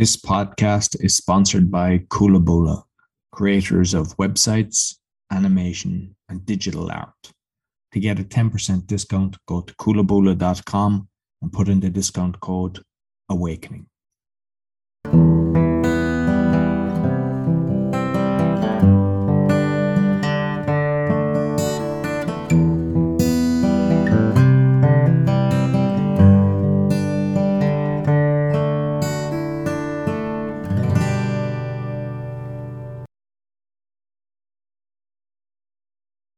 This podcast is sponsored by Coolaboola, creators of websites, animation, and digital art. To get a 10% discount, go to coolaboola.com and put in the discount code AWAKENING.